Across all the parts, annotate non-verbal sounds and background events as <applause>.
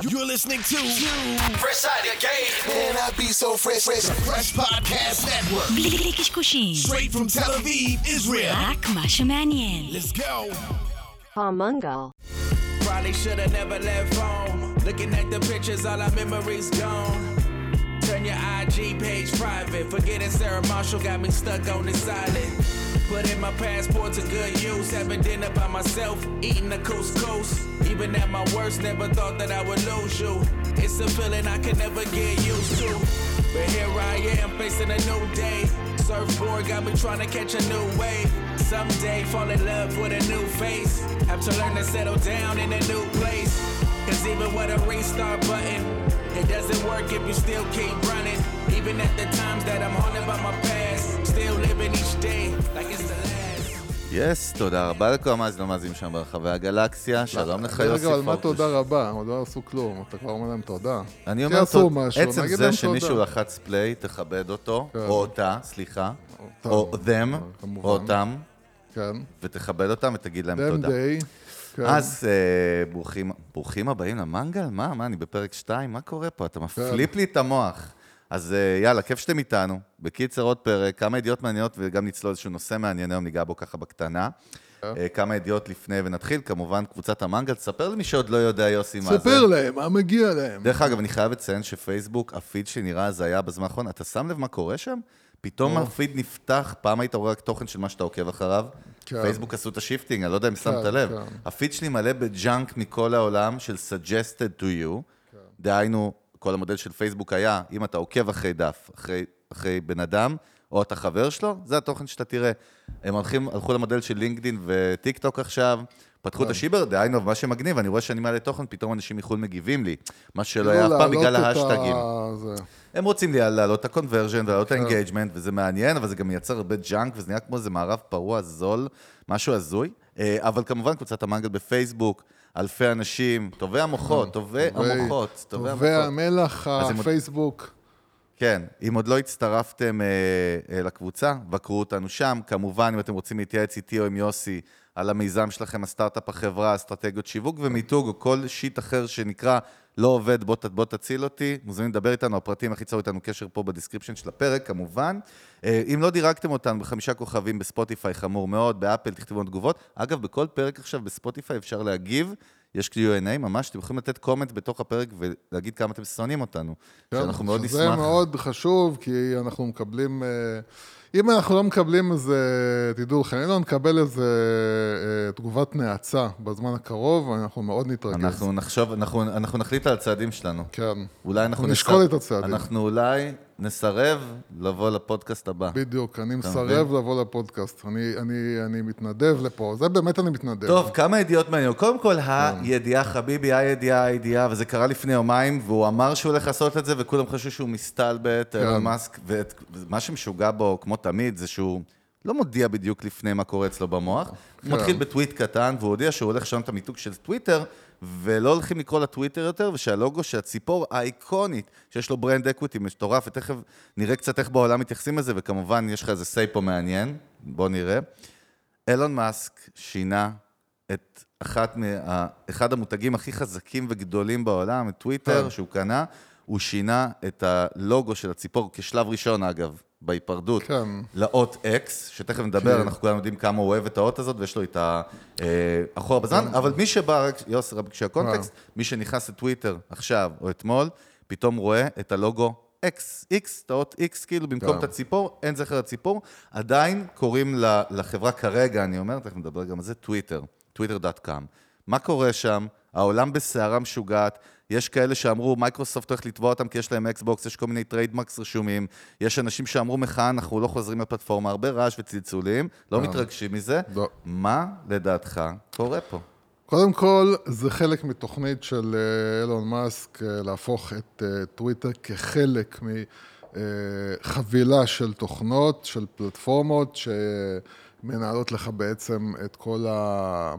You're listening to Fresh Out of Game. Man, I be so fresh, fresh. Fresh Podcast Network. בלי קשקושים, Straight from Tel Aviv, Israel. רק מה שמעניין. Let's go. Palmungal. Probably should've never left home. Looking at the pictures, all our memories gone. Turn your IG page private. Forgetting Sarah Marshall got me stuck on this island. Put in my passport to good use. Having dinner by myself, eating the couscous. Even at my worst, never thought that I would lose you. It's a feeling I can never get used to. But here I am facing a new day. Surfboard got me trying to catch a new wave. Someday fall in love with a new face. Have to learn to settle down in a new place. Cause even with a restart button, it doesn't work if you still keep running. Even at the times that I'm haunted by my past, still living each day יס, תודה רבה לכל המאזינים והמאזינים שם ברחבי הגלקסיה, שלום לך יוסי רגע, אבל מה פורקוש. תודה רבה? עוד לא עשו כלום, אתה כבר אומר להם תודה. אני אומר, עצם זה שמישהו. לחץ פליי, תכבד אותו, כן. או אותה, סליחה, או them, כמובן. או אותם, כן. ותכבד אותם ותגיד להם תודה. כן. אז אה, ברוכים, ברוכים הבאים למנגל? מה, מה, אני בפרק 2? מה קורה פה? אתה מפליפ לי את המוח. אז אה, יאללה, כיף שאתם איתנו. בקיצר, עוד פרק, כמה ידיעות מעניינות וגם נצלול איזשהו נושא מעניין היום, ניגע בו ככה בקטנה. אה, כמה ידיעות לפני ונתחיל, כמובן, קבוצת המנגל. תספר למי שעוד לא יודע, יוסי, מה זה. ספר להם, מה מגיע להם. דרך אגב, אני חייב לציין שפייסבוק, הפיד שלי נראה הזיה בזמן האחרון. אתה שם לב מה קורה שם? פתאום הפיד נפתח, פעם היית רואה רק תוכן של מה שאתה עוקב אחריו. כן. פייסבוק עשו את ה shifting, אני לא יודע אם שמת כן, לב. כן. הפיד שלי מלא ב junk מכל העולם של suggested to you. כן. דהיינו, כל המודל של פייסבוק היה, אם אתה עוקב אחרי דף, אחרי, אחרי בן אדם, או אתה חבר שלו, זה התוכן שאתה תראה. הם הולכים, הלכו למודל של לינקדין וטיק טוק עכשיו, פתחו את כן. השיבר, דהיינו, מה שמגניב, אני רואה שאני מעלה תוכן, פתאום אנשים מחו"ל מגיבים לי. מה שלא כאילו היה אף פעם בגלל ההאשטגים. הם רוצים להעלות את ה-conversion ולהעלות כן. את ה-engagement, וזה מעניין, אבל זה גם מייצר הרבה junk, וזה נראה כמו איזה מערב פרוע, זול, משהו הזוי. אה, אבל כמובן, קבוצת המנגל בפייסבוק, אלפי אנשים, טובי המוחות, טובי המוחות, טובי. המלח, הפייסבוק. כן, אם עוד לא הצטרפתם אה, אה, לקבוצה, בקרו אותנו שם. כמובן, אם אתם רוצים להתייעץ איתי או עם יוסי על המיזם שלכם, הסטארט-אפ, החברה, אסטרטגיות שיווק ומיתוג, או כל shit אחר שנקרא לא עובד, בוא, בוא תציל אותי, מוזמנים לדבר איתנו, הפרטים הכי צרו איתנו קשר פה ב description של הפרק, כמובן. אה, אם לא דירקתם אותנו בחמישה כוכבים בספוטיפיי, חמור מאוד, באפל, תכתבו תגובות. אגב, בכל פרק עכשיו בספוטיפיי אפשר להגיב. יש Q&A ממש, אתם יכולים לתת comment בתוך הפרק ולהגיד כמה אתם שונאים אותנו. שאנחנו מאוד נשמח. כן, זה מאוד חשוב, כי אנחנו מקבלים... אה, אם אנחנו לא מקבלים איזה, תדעו לכם, אם לא נקבל איזה אה, תגובת נאצה בזמן הקרוב, אנחנו מאוד נתרגז. אנחנו נחשוב, אנחנו, אנחנו נחליט על הצעדים שלנו. כן. אולי אנחנו נשקול נסר- את הצעדים. אנחנו אולי נסרב לבוא לפודקאסט הבא. בדיוק, אני מבין? מסרב לבוא לפודקאסט. אני, אני, אני מתנדב לפה, זה באמת אני מתנדב. טוב, כמה ידיעות מעניינות. קודם כל, הידיעה, חביבי, הידיעה, הידיעה, וזה קרה לפני יומיים, והוא אמר שהוא הולך לעשות את זה, וכולם חשבו שהוא מסתלבט, אילון מאסק, ומה שמשוגע בו, כמו תמיד, זה שהוא לא מודיע בדיוק לפני מה קורה אצלו במוח. הוא מתחיל בטוויט קטן, והוא הודיע שהוא הולך לשנות את המיתוג של טוויטר, ולא הולכים לקרוא לטוויטר יותר, ושהלוגו של הציפור האיקונית, שיש לו brand equity מטורף, ותכף נראה קצת איך בעולם מתייחסים לזה, וכמובן, יש לך איזה סי פה מעניין, בוא נראה. אילון מאסק שינה את אחת מה, אחד המותגים הכי חזקים וגדולים בעולם, את טוויטר, כן. שהוא קנה, הוא שינה את הלוגו של הציפור, כשלב ראשון אגב, בהיפרדות, כן. לאות X, שתכף נדבר, כן. אנחנו כולנו יודעים כמה הוא אוהב את האות הזאת, ויש לו את ה... אה, בזמן, אבל מי שבא, רק, יוסי, רק בשביל הקונטקסט, מי שנכנס לטוויטר עכשיו או אתמול, פתאום רואה את הלוגו X, X, את האות X, כאילו במקום כן. את הציפור, אין זכר לציפור, עדיין קוראים לחברה כרגע, אני אומר, תכף נדבר גם על זה, טוויטר, טוויטר.com. מה קורה שם? העולם בסערה משוגעת, יש כאלה שאמרו, מייקרוסופט הולך לתבוע אותם כי יש להם אקסבוקס, יש כל מיני trademarks רשומים, יש אנשים שאמרו, מחאה, אנחנו לא חוזרים לפלטפורמה, הרבה רעש וצלצולים, לא מתרגשים מזה. לא. מה לדעתך קורה פה? קודם כל, זה חלק מתוכנית של אה, אילון מאסק אה, להפוך את אה, טוויטר כחלק מחבילה של תוכנות, של פלטפורמות, שמנהלות לך בעצם את כל ה...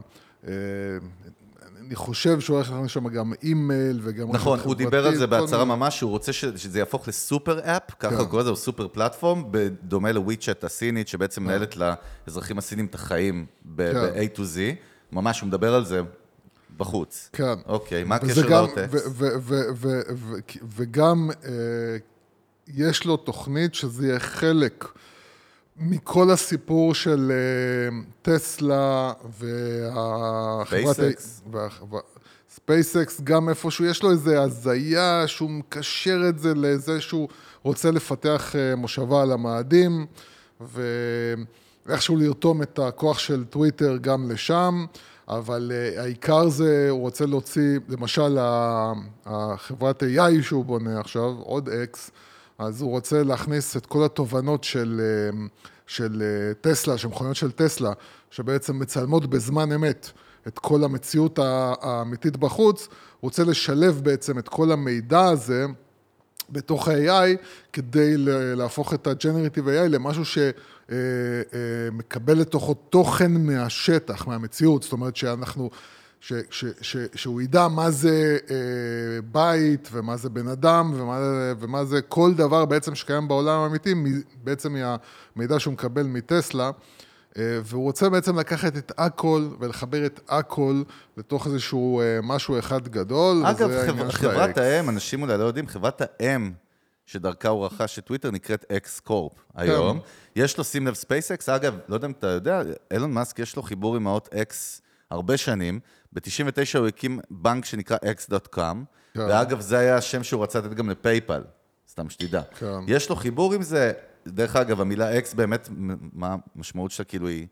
אני חושב שהוא הולך להכניס שם גם אימייל וגם... נכון, הוא דיבר על זה בהצהרה ממש, שהוא רוצה שזה יהפוך לסופר אפ, ככה כן. הוא קורא לזה, הוא סופר פלטפורם, בדומה לוויצ'ט הסינית, שבעצם מנהלת לאזרחים הסינים את החיים ב- כן. ב-A to Z. ממש, הוא מדבר על זה בחוץ. כן. אוקיי, מה הקשר לאוטקס? וגם אה, יש לו תוכנית שזה יהיה חלק מכל הסיפור של אה, טסלה והחברת... SpaceX. SpaceX, גם איפשהו, יש לו איזו הזיה שהוא מקשר את זה לזה שהוא רוצה לפתח אה, מושבה על המאדים, ואיכשהו לרתום את הכוח של טוויטר גם לשם, אבל אה, העיקר זה, הוא רוצה להוציא, למשל, החברת AI שהוא בונה עכשיו, עוד אקס, אז הוא רוצה להכניס את כל התובנות של, אה, של אה, טסלה, של מכוניות של טסלה, שבעצם מצלמות בזמן אמת את כל המציאות האמיתית בחוץ, הוא רוצה לשלב בעצם את כל המידע הזה בתוך ה-AI, כדי להפוך את ה-Generative AI למשהו שמקבל לתוכו תוכן מהשטח, מהמציאות, זאת אומרת שאנחנו... ש, ש, ש, שהוא ידע מה זה אה, בית ומה זה בן אדם ומה, ומה זה כל דבר בעצם שקיים בעולם האמיתי, מ- בעצם מהמידע שהוא מקבל מטסלה, אה, והוא רוצה בעצם לקחת את הכל ולחבר את הכל לתוך איזשהו אה, משהו אחד גדול. אגב, חבר, חברת. האם, אנשים אולי לא יודעים, חברת האם שדרכה הוא רכש את טוויטר נקראת X Corp היום. יש לו, שים לב, SpaceX, אגב, לא יודע אם אתה יודע, אילון מאסק יש לו חיבור עם האות X הרבה שנים. ב-99 הוא הקים בנק שנקרא x.com, כן. ואגב, זה היה השם שהוא רצה לתת גם ל PayPal, סתם שתדע. כן. יש לו חיבור עם זה, דרך אגב, המילה X באמת, מה המשמעות שלה כאילו היא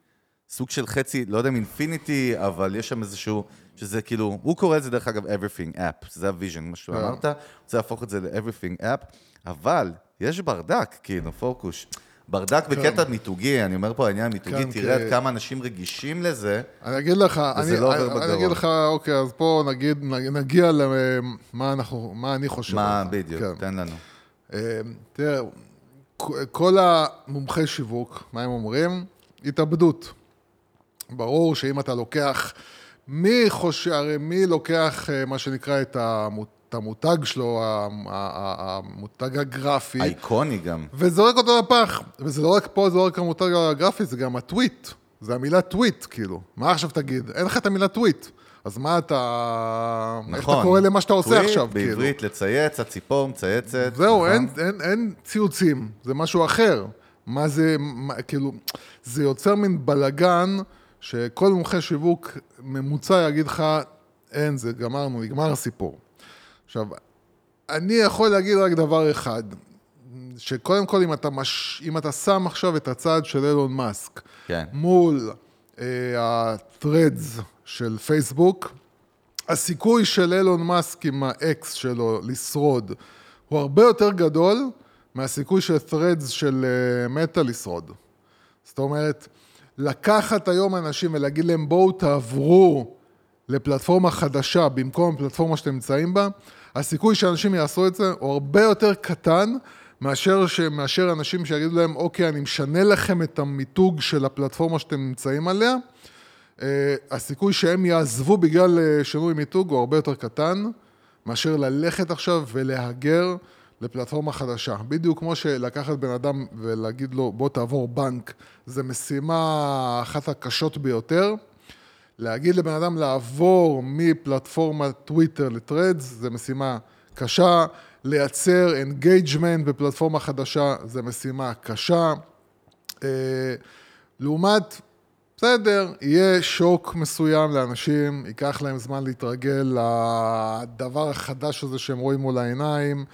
סוג של חצי, לא יודע אם infinity, אבל יש שם איזשהו, שזה כאילו, הוא קורא לזה דרך אגב everything app, זה ה vision, מה שהוא כן. אמרת, רוצה להפוך את זה ל-everything app, אבל יש ברדק, כאילו, פור קוש. ברדק בקטע מיתוגי, אני אומר פה העניין המיתוגי, כן, תראה עד כמה אנשים רגישים לזה. אני אגיד לך, וזה אני, לא עובר אני, אני בגרון. אגיד לך, אוקיי, אז בואו נגיד, נגיע למה אנחנו, מה אני חושב. מה. בדיוק, כן. תן לנו. אה, תראה, כל המומחי שיווק, מה הם אומרים? התאבדות. ברור שאם אתה לוקח, מי חושב, הרי מי לוקח אה, מה שנקרא את המו- את המותג שלו, המותג הגרפי, אייקוני גם. וזורק אותו לפח. וזה לא רק פה, זה לא רק המותג הגרפי, זה גם הטוויט. זה המילה טוויט, כאילו. מה עכשיו תגיד? אין לך את המילה טוויט. אז מה אתה... איך אתה קורא למה שאתה עושה נכון. טוויט, עכשיו, כאילו? בעברית לצייץ, הציפור מצייצת. זהו, נכון? אין, אין, אין ציוצים, זה משהו אחר. מה זה, מה, כאילו, זה יוצר מין בלגן, שכל מומחה שיווק ממוצע יגיד לך, אין, זה גמרנו, נגמר הסיפור. עכשיו, אני יכול להגיד רק דבר אחד, שקודם כל, אם אתה, מש... אם אתה שם עכשיו את הצד של אילון מאסק, כן. מול אה, ה-threads של פייסבוק, הסיכוי של אילון מאסק עם האקס שלו לשרוד הוא הרבה יותר גדול מהסיכוי של threads של אה, מטא לשרוד. זאת אומרת, לקחת היום אנשים ולהגיד להם בואו תעברו לפלטפורמה חדשה במקום הפלטפורמה שאתם נמצאים בה, הסיכוי שאנשים יעשו את זה הוא הרבה יותר קטן מאשר, ש... מאשר אנשים שיגידו להם, אוקיי, אני משנה לכם את המיתוג של הפלטפורמה שאתם נמצאים עליה. Uh, הסיכוי שהם יעזבו בגלל uh, שינוי מיתוג הוא הרבה יותר קטן מאשר ללכת עכשיו ולהגר לפלטפורמה חדשה. בדיוק כמו שלקחת בן אדם ולהגיד לו בוא תעבור בנק, זה משימה אחת הקשות ביותר. להגיד לבן אדם לעבור מפלטפורמת טוויטר ל Threads זה משימה קשה, לייצר engagement בפלטפורמה חדשה זה משימה קשה. אה, לעומת, בסדר, יהיה שוק מסוים לאנשים, ייקח להם זמן להתרגל לדבר החדש הזה שהם רואים מול העיניים,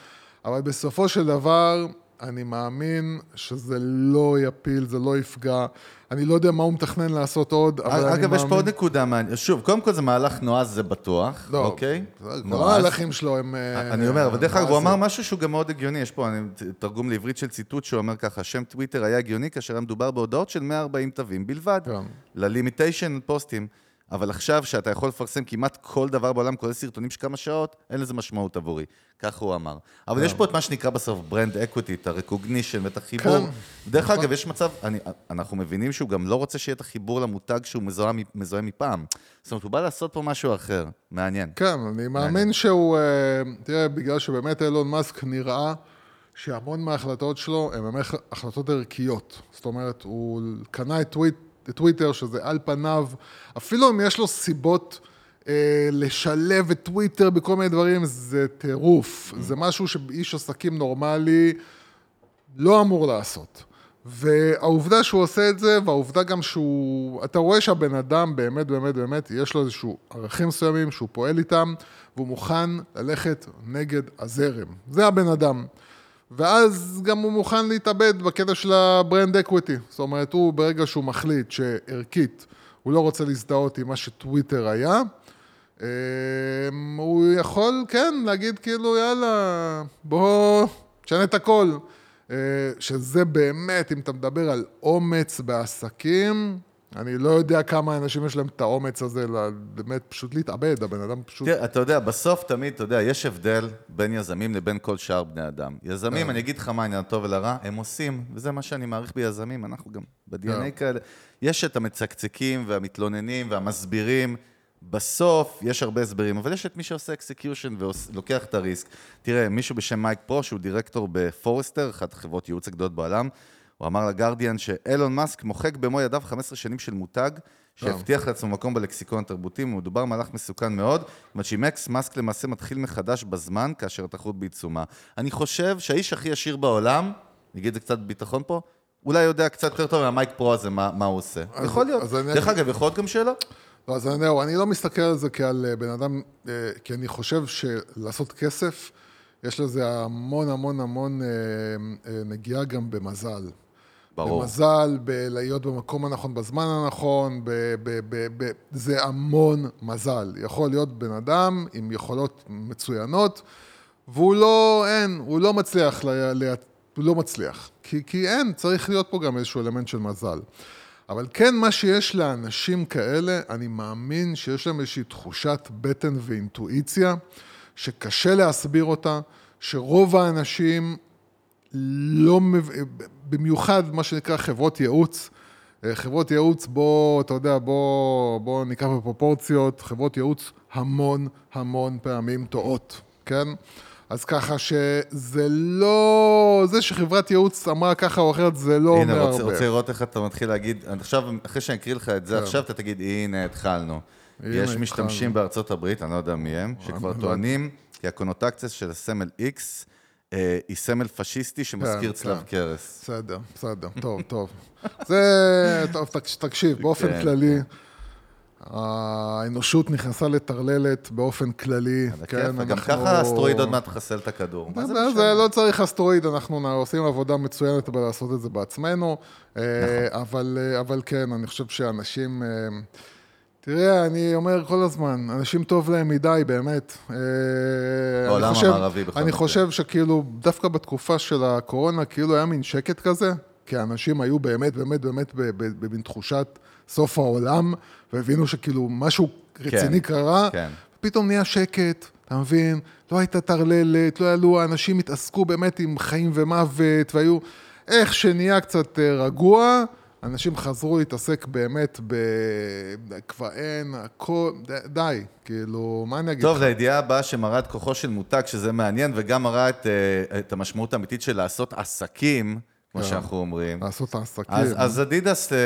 אבל בסופו של דבר, אני מאמין שזה לא יפיל, זה לא יפגע. אני לא יודע מה הוא מתכנן לעשות עוד, אבל אני מאמין... אגב, יש פה עוד נקודה מעניינת. שוב, קודם כל זה מהלך נועז, זה בטוח, לא, אוקיי? כל. המהלכים שלו הם... אה, אני אומר, אבל דרך אגב, הוא? אמר משהו שהוא גם מאוד הגיוני, יש פה אני, תרגום לעברית של ציטוט שהוא אומר ככה, שם טוויטר היה הגיוני כאשר היה מדובר בהודעות של 140 תווים בלבד, כן. ללימיטיישן פוסטים. אבל עכשיו, שאתה יכול לפרסם כמעט כל דבר בעולם, כולל סרטונים של כמה שעות, אין לזה משמעות עבורי. ככה הוא אמר. אבל יש פה את מה שנקרא בסוף brand equity, את ה recognition ואת החיבור. כן, דרך נכון. אגב, יש מצב, אני, אנחנו מבינים שהוא גם לא רוצה שיהיה את החיבור למותג שהוא מזוהה, מזוהה מפעם. זאת אומרת, הוא בא לעשות פה משהו אחר, מעניין. כן, אני מאמין שהוא... אה, תראה, בגלל שבאמת אילון מאסק נראה שהמון מההחלטות שלו הן באמת החלטות ערכיות. זאת אומרת, הוא קנה את, טוויט, טוויטר, שזה על פניו, אפילו אם יש לו סיבות אה, לשלב את טוויטר בכל מיני דברים, זה טירוף. זה משהו שאיש עסקים נורמלי לא אמור לעשות. והעובדה שהוא עושה את זה, והעובדה גם שהוא... אתה רואה שהבן אדם באמת, באמת, באמת, יש לו איזשהו ערכים מסוימים שהוא פועל איתם, והוא מוכן ללכת נגד הזרם. זה הבן אדם. ואז גם הוא מוכן להתאבד בקטע של ה brand equity. זאת אומרת, הוא ברגע שהוא מחליט שערכית הוא לא רוצה להזדהות עם מה שטוויטר היה, אה, הוא יכול, כן, להגיד כאילו, יאללה, בוא, תשנה את הכל. אה, שזה באמת, אם אתה מדבר על אומץ בעסקים, אני לא יודע כמה אנשים יש להם את האומץ הזה, באמת פשוט להתאבד, הבן אדם פשוט... תראה, אתה יודע, בסוף תמיד, אתה יודע, יש הבדל בין יזמים לבין כל שאר בני אדם. יזמים, כן. אני אגיד לך מה העניין הטוב ולרע, הם עושים, וזה מה שאני מעריך ביזמים, אנחנו גם ב-DNA כן. כאלה. יש את המצקצקים והמתלוננים והמסבירים. בסוף יש הרבה הסברים, אבל יש את מי שעושה execution ולוקח את הריסק. תראה, מישהו בשם מייק פרו, שהוא דירקטור ב Forrester, אחת החברות ייעוץ הגדולות בעולם, הוא אמר לגרדיאן שאילון מאסק מוחק במו ידיו 15 שנים של מותג, שהבטיח לעצמו מקום בלקסיקון התרבותי, ומדובר במהלך מסוכן מאוד, זאת אומרת שעם X מאסק למעשה מתחיל מחדש בזמן, כאשר התחרות בעיצומה. אני חושב שהאיש הכי עשיר בעולם, נגיד זה קצת ביטחון פה, אולי יודע קצת יותר טוב מהמייק פרו הזה, מה, מה הוא עושה. אז- יכול להיות. דרך אגב, יכול להיות גם שאלה. לא, אז אני, אני לא מסתכל על זה כעל אה, בן אדם, אה, כי אני חושב שלעשות כסף, יש לזה המון המון המון אה, נגיעה גם במזל. ברור. במזל, בלהיות במקום הנכון בזמן הנכון, ב, ב, ב, ב, זה המון מזל. יכול להיות בן אדם עם יכולות מצוינות, והוא לא, אין, הוא לא מצליח, ל, ל, הוא לא מצליח. כי, כי אין, צריך להיות פה גם איזשהו אלמנט של מזל. אבל כן, מה שיש לאנשים כאלה, אני מאמין שיש להם איזושהי תחושת בטן ואינטואיציה, שקשה להסביר אותה, שרוב האנשים לא, במיוחד מה שנקרא חברות ייעוץ. אה, חברות ייעוץ, בוא, אתה יודע, בוא, בוא ניקח בפרופורציות, חברות ייעוץ המון המון פעמים טועות, כן? אז ככה שזה לא, זה שחברת ייעוץ אמרה ככה או אחרת, זה לא הנה, אומר רוצה, הרבה. רוצה לראות איך אתה מתחיל להגיד, עכשיו, אחרי שאני אקריא לך את זה, כן. עכשיו אתה תגיד, הנה, התחלנו. הנה, יש התחלנו. משתמשים בארצות הברית, אני לא יודע מי הם, שכבר לא טוענים כי הקונוטקציה של הסמל X אה, היא סמל פשיסטי שמזכיר כן, צלב כן. קרס. בסדר, בסדר, טוב, טוב. זה, טוב, תק- תקשיב, באופן כן, כללי, האנושות נכנסה לטרללת באופן כללי, כן, גם ככה האסטרואיד עוד מעט מחסל את הכדור. מה זה לא צריך אסטרואיד, אנחנו עושים עבודה מצוינת בלעשות את זה בעצמנו, אה, נכון. אבל, אה, אבל כן, אני חושב שאנשים... אה, תראה, אני אומר כל הזמן, אנשים טוב להם מדי, באמת. אה, בעולם חושב- המערבי בכל אני. חושב שכאילו, דווקא בתקופה של הקורונה, כאילו היה מין שקט כזה, כי האנשים היו באמת, באמת, באמת במין תחושת סוף העולם, והבינו שכאילו משהו רציני קרה, כן. פתאום נהיה שקט, אתה מבין? לא הייתה טרללת, לא עלו, האנשים התעסקו באמת עם חיים ומוות, והיו... איך שנהיה קצת אה, רגוע, אנשים חזרו להתעסק באמת ב... כבר אין, הכל... די, כאילו, מה אני אגיד טוב, לך? לידיעה הבאה שמראה את כוחו של מותג, שזה מעניין, וגם מראה את, אה, את המשמעות האמיתית של לעשות עסקים, כמו כן. שאנחנו אומרים. לעשות את העסקים. אז, אז אדידס, אה,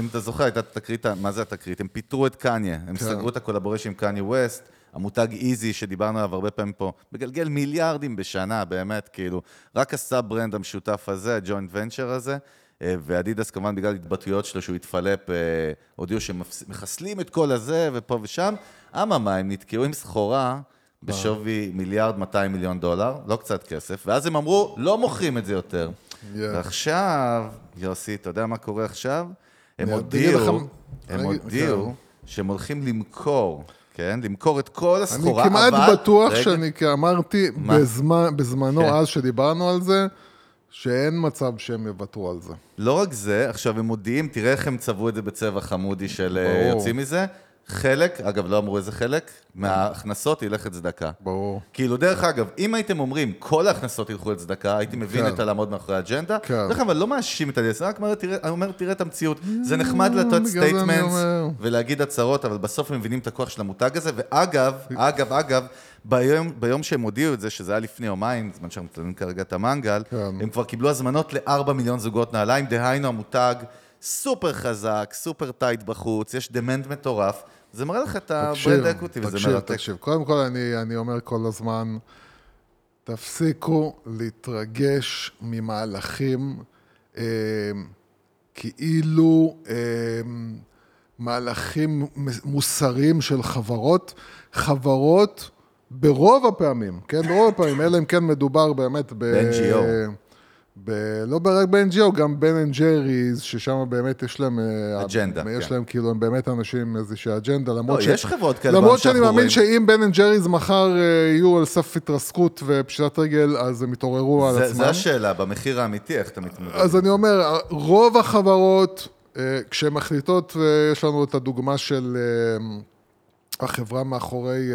אם אתה זוכר, הייתה תקרית, מה זה התקרית? הם פיטרו את קניה, הם כן. סגרו את ה collaboration עם קניה ווסט, המותג Yeezy, שדיברנו עליו הרבה פעמים פה, מגלגל מיליארדים בשנה, באמת, כאילו, רק ה sub brand המשותף הזה, ה joint venture הזה, ואדידס כמובן בגלל התבטאויות שלו שהוא התפלק, אה, הודיעו שמחסלים את כל הזה ופה ושם. אממה, הם נתקעו עם סחורה בשווי מיליארד 200 מיליון דולר, לא קצת כסף, ואז הם אמרו, לא מוכרים את זה יותר. Yeah. ועכשיו, יוסי, אתה יודע מה קורה עכשיו? הם אני אגיד הודיעו, לך- הם אני הודיעו. שהם הולכים למכור, כן? למכור את כל אני הסחורה, כמעט אבל... בטוח רגע, שאני, אמרתי מה? בזמן, בזמנו, כן. אז שדיברנו על זה, שאין מצב שהם יוותרו על זה. לא רק זה, עכשיו הם מודיעים, תראה איך הם צבעו את זה בצבע חמודי של אה, ברור. יוצאים מזה. חלק, אגב, לא אמרו איזה חלק, מההכנסות ילך לצדקה. ברור. כאילו, דרך אגב, אם הייתם אומרים, כל ההכנסות ילכו לצדקה, הייתי מבין כן. את הלעמוד מאחורי האג'נדה. כן. דרך אגב, לא מאשים את אדידס, רק אומר, תראה, אומר, תראה את המציאות. זה נחמד לתת אני statements. ולהגיד הצהרות, אבל בסוף הם מבינים את הכוח של המותג הזה, ואגב, <laughs> אגב, אגב, ביום, ביום שהם הודיעו את זה, שזה היה לפני יומיים, זמן שאנחנו מצלמים כרגע את המנגל, כן. הם כבר קיבלו הזמנות ל-4 מיליון זוגות נעליים, דהיינו המותג סופר חזק, סופר tight בחוץ, יש demand מטורף, זה מראה לך את תקשיב, ה brand equity, וזה תקשיב, מרתק. תקשיב. קודם כל, אני, אני אומר כל הזמן, תפסיקו להתרגש ממהלכים אה, כאילו אה, מהלכים מוסריים של חברות. חברות, ברוב הפעמים, כן, ברוב הפעמים, אלא אם כן מדובר באמת ב... ב-NGO. ב... לא רק ב-NGO, גם בן אנד ג'ריז, ששם באמת יש להם... אה, אג'נדה, יש כן. להם כאילו, הם באמת אנשים עם איזושהי אג'נדה, למרות לא, ש... יש חברות כאלה למרות שאני מאמין רואים. שאם בן אנד ג'ריז מחר אה, יהיו על סף התרסקות ופשיטת רגל, אז הם יתעוררו על זה- עצמם. זה השאלה, במחיר האמיתי, איך אתה מתמודד. אז אני אומר, רוב החברות, אה, כשהן מחליטות, ויש לנו את הדוגמה של אה, החברה מאחורי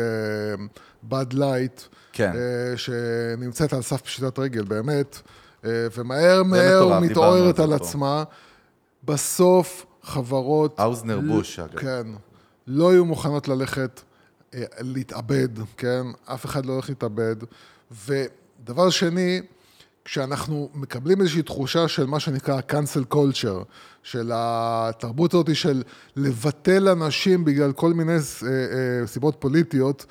בד לייט, כן. שנמצאת על סף פשיטת רגל, באמת, אה, ומהר מהר על מתעוררת על. עצמה. בסוף חברות... Anheuser-Busch, אגב. כן. לא יהיו מוכנות ללכת אה, להתאבד, כן? אף אחד לא הולך להתאבד. ודבר שני, כשאנחנו מקבלים איזושהי תחושה של מה שנקרא cancel culture, של התרבות הזאת של לבטל אנשים בגלל כל מיני אה, אה, סיבות פוליטיות,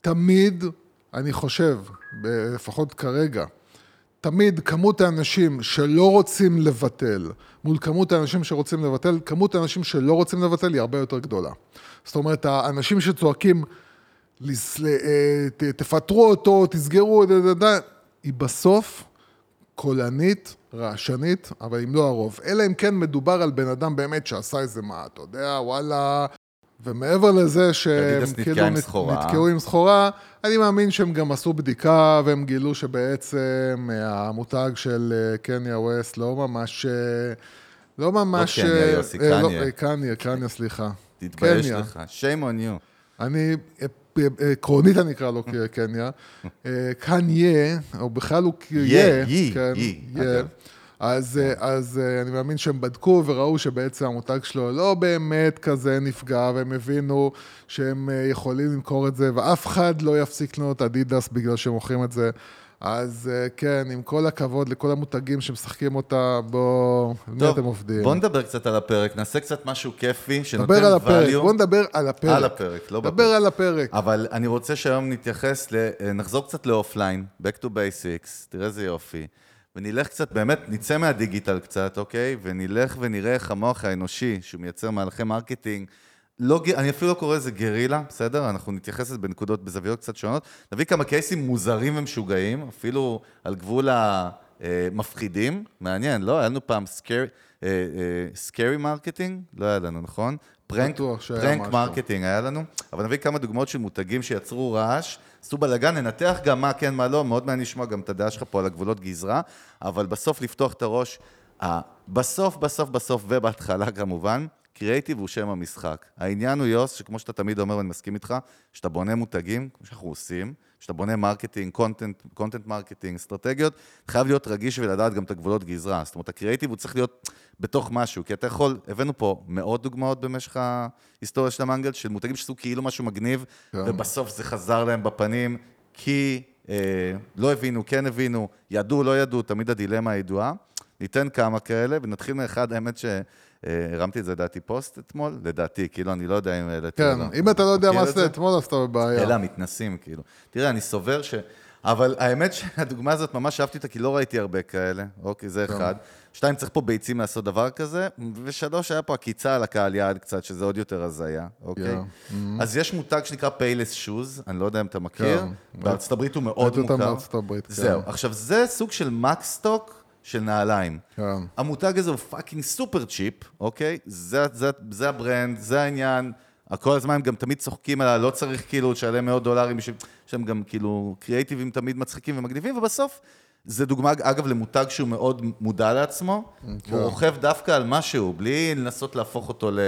תמיד, אני חושב, לפחות כרגע, תמיד כמות האנשים שלא רוצים לבטל מול כמות האנשים שרוצים לבטל, כמות האנשים שלא רוצים לבטל היא הרבה יותר גדולה. זאת אומרת, האנשים שצועקים, אה, תפטרו אותו, תסגרו, היא בסוף קולנית, רעשנית, אבל אם לא הרוב. אלא אם כן מדובר על בן אדם באמת שעשה איזה מה, אתה יודע, וואלה... ומעבר לזה שהם כאילו עם. נתקעו עם סחורה, אני מאמין שהם גם עשו בדיקה והם גילו שבעצם אה, המותג של אה, קניה ווסט לא ממש... אה, לא ממש... קניה, אה, יוסי, לא, קניה. קניה, קניה, סליחה. תתבייש קניה. לך. shame on you. אני, עקרונית אני אקרא לו <laughs> קניה. אה, קניה, או בכלל הוא קיה, י, כן. אז, אה, אז אה, אני מאמין שהם בדקו וראו שבעצם המותג שלו לא באמת כזה נפגע, והם הבינו שהם יכולים למכור את זה, ואף אחד לא יפסיק לקנות אדידס בגלל שהם מוכרים את זה. אז אה, כן, עם כל הכבוד לכל המותגים שמשחקים אותה, בואו, מי אתם עובדים? בוא נדבר קצת על הפרק, נעשה קצת משהו כיפי, שנותן דבר על הפרק, value. בוא נדבר על הפרק. על הפרק, לא דבר בפרק. על הפרק. אבל אני רוצה שהיום נתייחס, ל... נחזור קצת ל offline, Back to Basics, תראה איזה יופי. ונלך קצת, באמת, נצא מהדיגיטל קצת, אוקיי? ונלך ונראה איך המוח האנושי, שהוא מייצר מהלכי marketing, לא, אני אפילו לא קורא לזה גרילה, בסדר? אנחנו נתייחס לזה בנקודות, בזוויות קצת שונות. נביא כמה קייסים מוזרים ומשוגעים, אפילו על גבול המפחידים. מעניין, לא? היה לנו פעם אה, scary marketing? לא היה לנו, נכון? prank, prank. marketing היה לנו, אבל נביא כמה דוגמאות של מותגים שיצרו רעש, עשו בלאגן, ננתח גם מה כן, מה לא, מאוד מעניין לשמוע גם את הדעה שלך פה על הגבולות גזרה, אבל בסוף לפתוח את הראש, אה, בסוף, בסוף, בסוף, ובהתחלה כמובן, קריאייטיב הוא שם המשחק. העניין הוא, יוס, שכמו שאתה תמיד אומר, ואני מסכים איתך, שאתה בונה מותגים, כמו שאנחנו עושים, שאתה בונה marketing, content, content marketing, אסטרטגיות, חייב להיות רגיש ולדעת גם את הגבולות גזרה. זאת אומרת, הקריאייטיב הוא צריך להיות בתוך משהו, כי אתה יכול, הבאנו פה מאות דוגמאות במשך ההיסטוריה של המנגל, של מותגים שעשו כאילו משהו מגניב, כן. ובסוף זה חזר להם בפנים, כי אה, לא הבינו, כן הבינו, ידעו, לא ידעו, תמיד הדילמה הידועה. ניתן כמה כאלה, ונתחיל מאחד, האמת שהרמתי את זה לדעתי פוסט אתמול, לדעתי, כאילו, אני לא יודע אם העליתי או כן, לא. אם אתה לא יודע מה עשית? אתמול, אז אתה בבעיה. אלה המתנסים, כאילו. תראה, אני סובר ש... אבל האמת שהדוגמה הזאת, ממש אהבתי אותה, כי לא ראיתי הרבה כאלה, אוקיי, זה אחד. שתיים, צריך פה ביצים לעשות דבר כזה, ושלוש, היה פה עקיצה על הקהל יעד קצת, שזה עוד יותר הזיה, אוקיי? Yeah. אז יש מותג שנקרא Payless Shoes, אני לא יודע אם אתה מכיר, כן. בארצות הברית הוא מאוד ראיתי אותם מוכר. בארצות הברית, כן. זהו. עכשיו, זה סוג של מקס סטוק של נעליים. כן. המותג הזה הוא fucking super cheap, אוקיי? זה, זה, זה ה brand, זה העניין. כל הזמן הם גם תמיד צוחקים עליה, לא צריך כאילו לשלם מאות דולרים בשביל... יש להם גם כאילו קריאייטיבים תמיד מצחיקים ומגניבים, ובסוף זה דוגמה, אגב, למותג שהוא מאוד מודע לעצמו, הוא רוכב דווקא על משהו, בלי לנסות להפוך אותו ל,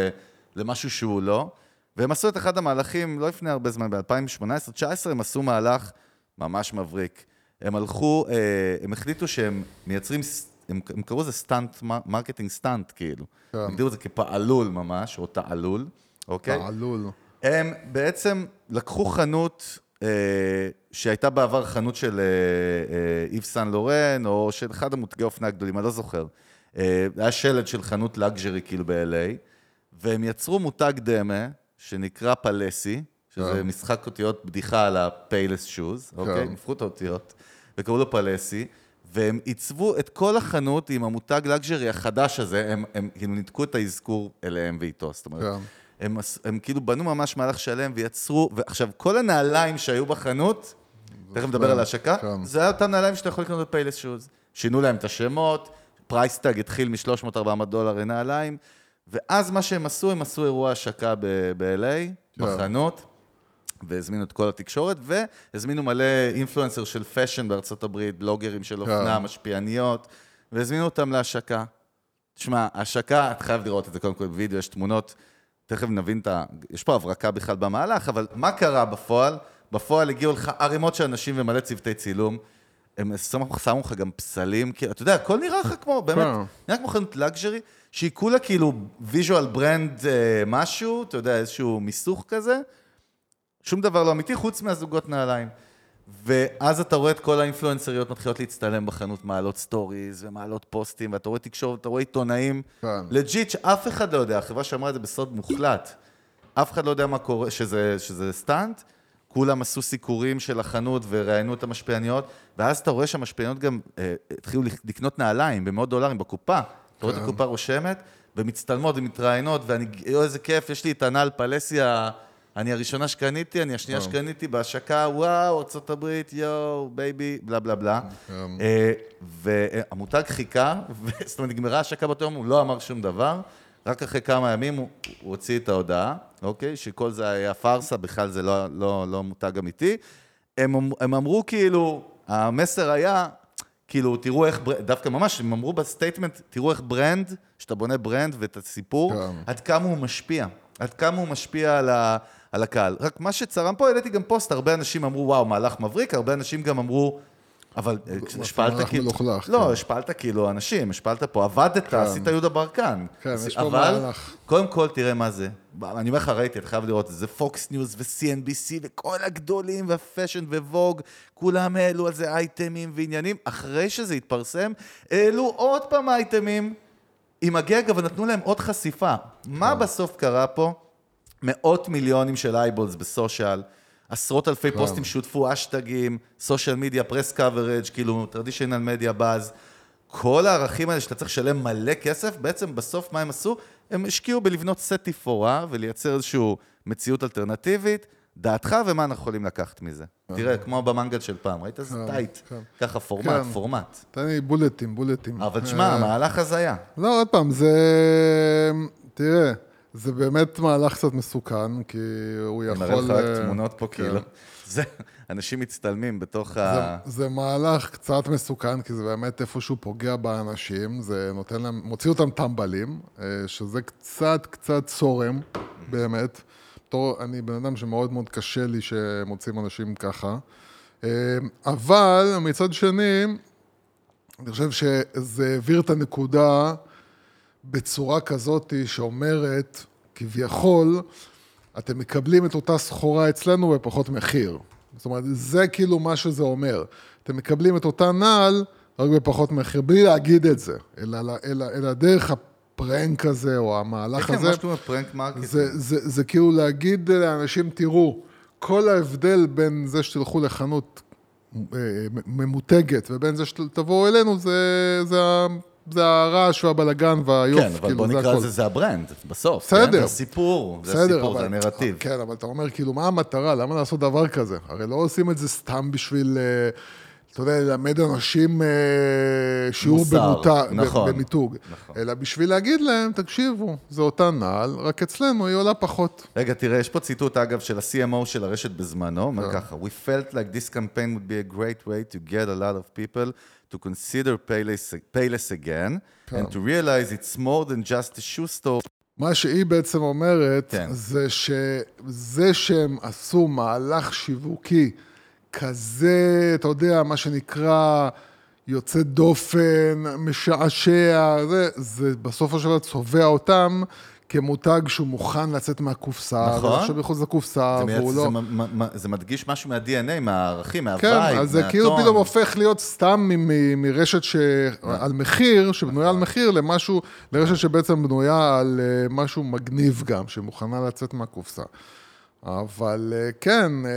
למשהו שהוא לא. והם עשו את אחד המהלכים, לא לפני הרבה זמן, ב-2018-2019, הם עשו מהלך ממש מבריק. הם הלכו, אה, הם החליטו שהם מייצרים, הם, הם קראו לזה stunt, marketing stunt, כאילו. כן. הם הגדירו את זה כפעלול ממש, או תעלול, אוקיי? תעלול. הם בעצם לקחו חנות אה, שהייתה בעבר חנות של אה, אה, איב סן לורן, או של אחד המותגי אופנה הגדולים, אני לא זוכר. אה, היה שלט של חנות לגז'רי כאילו ב-LA, והם יצרו מותג דמה, שנקרא פלסי, שזה כן. משחק אותיות בדיחה על הפיילס שוז, אוקיי? הם הפכו את האותיות, וקראו לו פלסי, והם עיצבו את כל החנות עם המותג luxury החדש הזה, הם, הם כאילו ניתקו את האזכור אליהם ואיתו, זאת אומרת, כן. הם, הם כאילו בנו ממש מהלך שלם ויצרו, ועכשיו, כל הנעליים שהיו בחנות, תכף נדבר על ההשקה, כן. זה היה אותם נעליים שאתה יכול לקנות ב Payless Shoes. שינו להם את השמות, price tag התחיל מ-300-400 דולר לנעליים, ואז מה שהם עשו, הם עשו אירוע השקה ב-LA, כן. בחנות, והזמינו את כל התקשורת, והזמינו מלא influencer של fashion בארצות הברית, בלוגרים של אופנה, כן. משפיעניות, והזמינו אותם להשקה. תשמע, השקה, אתה חייב לראות את זה קודם כל בווידאו, יש תמונות, תכף נבין את ה... יש פה הברקה בכלל במהלך, אבל מה קרה בפועל? בפועל הגיעו לך ערימות של אנשים ומלא צוותי צילום. הם שמו לך גם פסלים, כי אתה יודע, הכל נראה לך כמו, באמת, כן. נראה כמו חנות luxury, שהיא כולה כאילו visual brand אה, משהו, אתה יודע, איזשהו מיסוך כזה. שום דבר לא אמיתי, חוץ מהזוגות נעליים. ואז אתה רואה את כל האינפלואנסריות מתחילות להצטלם בחנות, מעלות stories ומעלות פוסטים, ואתה רואה תקשורת, אתה רואה עיתונאים. כן. legit, שאף אחד לא יודע, החברה שאמרה את זה בסוד מוחלט. אף אחד לא יודע מה קורה, שזה, שזה stunt. כולם עשו סיקורים של החנות וראיינו את המשפיעניות, ואז אתה רואה שהמשפיעניות גם אה, התחילו לקנות נעליים במאות דולרים בקופה. אתה רואה את הקופה רושמת, ומצטלמות ומתראיינות, ואני, איזה כיף, יש לי את הנעל Palessi, אני הראשונה שקניתי, אני השנייה שקניתי בהשקה, וואו, ארה"ב, יואו, baby, בלה בלה בלה. אה, והמותג חיכה, <laughs> זאת אומרת, נגמרה ההשקה באותו יום, הוא לא אמר שום דבר, רק אחרי כמה ימים הוא, הוא הוציא את ההודעה, אוקיי? שכל זה היה פארסה, בכלל זה לא, לא, לא מותג אמיתי. הם, אמ- הם אמרו כאילו, המסר היה, כאילו, תראו איך, דווקא ממש, הם אמרו ב statement, תראו איך brand, שאתה בונה brand ואת הסיפור, כן. עד כמה הוא משפיע. עד כמה הוא משפיע על, ה, על הקהל. רק מה שצרם פה, העליתי גם פוסט, הרבה אנשים אמרו, וואו, מהלך מבריק, הרבה אנשים גם אמרו, אבל אה, השפלת מהלך כאילו... מלוכלך, לא, כן. השפלת כאילו אנשים, השפלת פה, עבדת, עשית יהודה ברקן. כן, יש פה אבל, מהלך. קודם כל, תראה מה זה. אני אומר לך, ראיתי, אתה חייב לראות את זה. Fox News ו-CNBC וכל הגדולים וה fashion ו Vogue, כולם העלו על זה אייטמים ועניינים. אחרי שזה התפרסם, העלו עוד פעם אייטמים עם הגאג, אבל נתנו להם עוד חשיפה. מה כן. בסוף קרה פה? מאות מיליונים של eyeballs ב social, עשרות אלפי כן. פוסטים שותפו, אשטגים, social media, press coverage, כאילו, traditional media buzz. כל הערכים האלה שאתה צריך לשלם מלא כסף, בעצם בסוף מה הם עשו? הם השקיעו בלבנות סט תפאורה ולייצר איזושהי מציאות אלטרנטיבית. דעתך ומה אנחנו יכולים לקחת מזה. תראה, כמו במנגל של פעם, ראית איזה כן, tight? כן. ככה פורמט, כן. פורמט. תן לי בולטים, בולטים. אבל תשמע, אה, המהלך הזיה. לא, עוד פעם, זה... תראה, זה באמת מהלך קצת מסוכן, כי הוא אני יכול... מראה לך רק אה, תמונות פה, כן. כאילו. <laughs> זה, אנשים מצטלמים בתוך ה... זה, זה מהלך קצת מסוכן, כי זה באמת איפשהו פוגע באנשים, זה נותן להם, מוציא אותם טמבלים, אה, שזה קצת קצת צורם, באמת. בתור, אני בן אדם שמאוד מאוד קשה לי שמוצאים אנשים ככה. אה, אבל מצד שני, אני חושב שזה העביר את הנקודה בצורה כזאת שאומרת, כביכול, אתם מקבלים את אותה סחורה אצלנו בפחות מחיר. זאת אומרת, זה כאילו מה שזה אומר. אתם מקבלים את אותה נעל רק בפחות מחיר, בלי להגיד את זה, אלא, אלא, אלא דרך ה prank הזה, או המהלך כן, הזה. מה שקוראים prank marketing. זה, זה, זה כאילו להגיד לאנשים, תראו, כל ההבדל בין זה שתלכו לחנות אה, ממותגת ובין זה שתבואו אלינו, זה, זה, זה הרעש והבלגן והיופי, כן, אבל כאילו, בוא זה נקרא. לזה, זה ה brand, בסוף. בסדר. כן? זה הסיפור, זה בסדר, הסיפור, אבל- זה הנרטיב. כן, אבל אתה אומר, כאילו, מה המטרה? למה לעשות דבר כזה? הרי לא עושים את זה סתם בשביל, אה, אתה יודע, ללמד אנשים אה, שיעור מוסר, במותג, נכון, במיתוג, נכון. אלא בשביל להגיד להם, תקשיבו, זו אותה נעל, רק אצלנו היא עולה פחות. רגע, תראה, יש פה ציטוט, אגב, של ה-CMO של הרשת בזמנו, כן. אומר ככה, We felt like this campaign would be a great way to get a lot of people to consider Payless, Payless again, כן. and to realize it's more than just a shoe store. מה שהיא בעצם אומרת, כן. זה שזה שהם עשו מהלך שיווקי כזה, אתה יודע, מה שנקרא יוצא דופן, משעשע, זה, זה בסופו של דבר צובע אותם כמותג שהוא מוכן לצאת מהקופסה, נכון. ולחשוב מחוץ לקופסה, זה. והוא זה, לא... מ- מ- מ- זה מדגיש משהו מה-DNA, מהערכים, כן, מהווייב, אז זה כאילו פתאום הופך להיות סתם מ- מ- מרשת ש... על מחיר, שבנויה על מחיר, למשהו, לרשת שבעצם בנויה על אה, משהו מגניב גם, שמוכנה לצאת מהקופסה. אבל אה, כן, אה,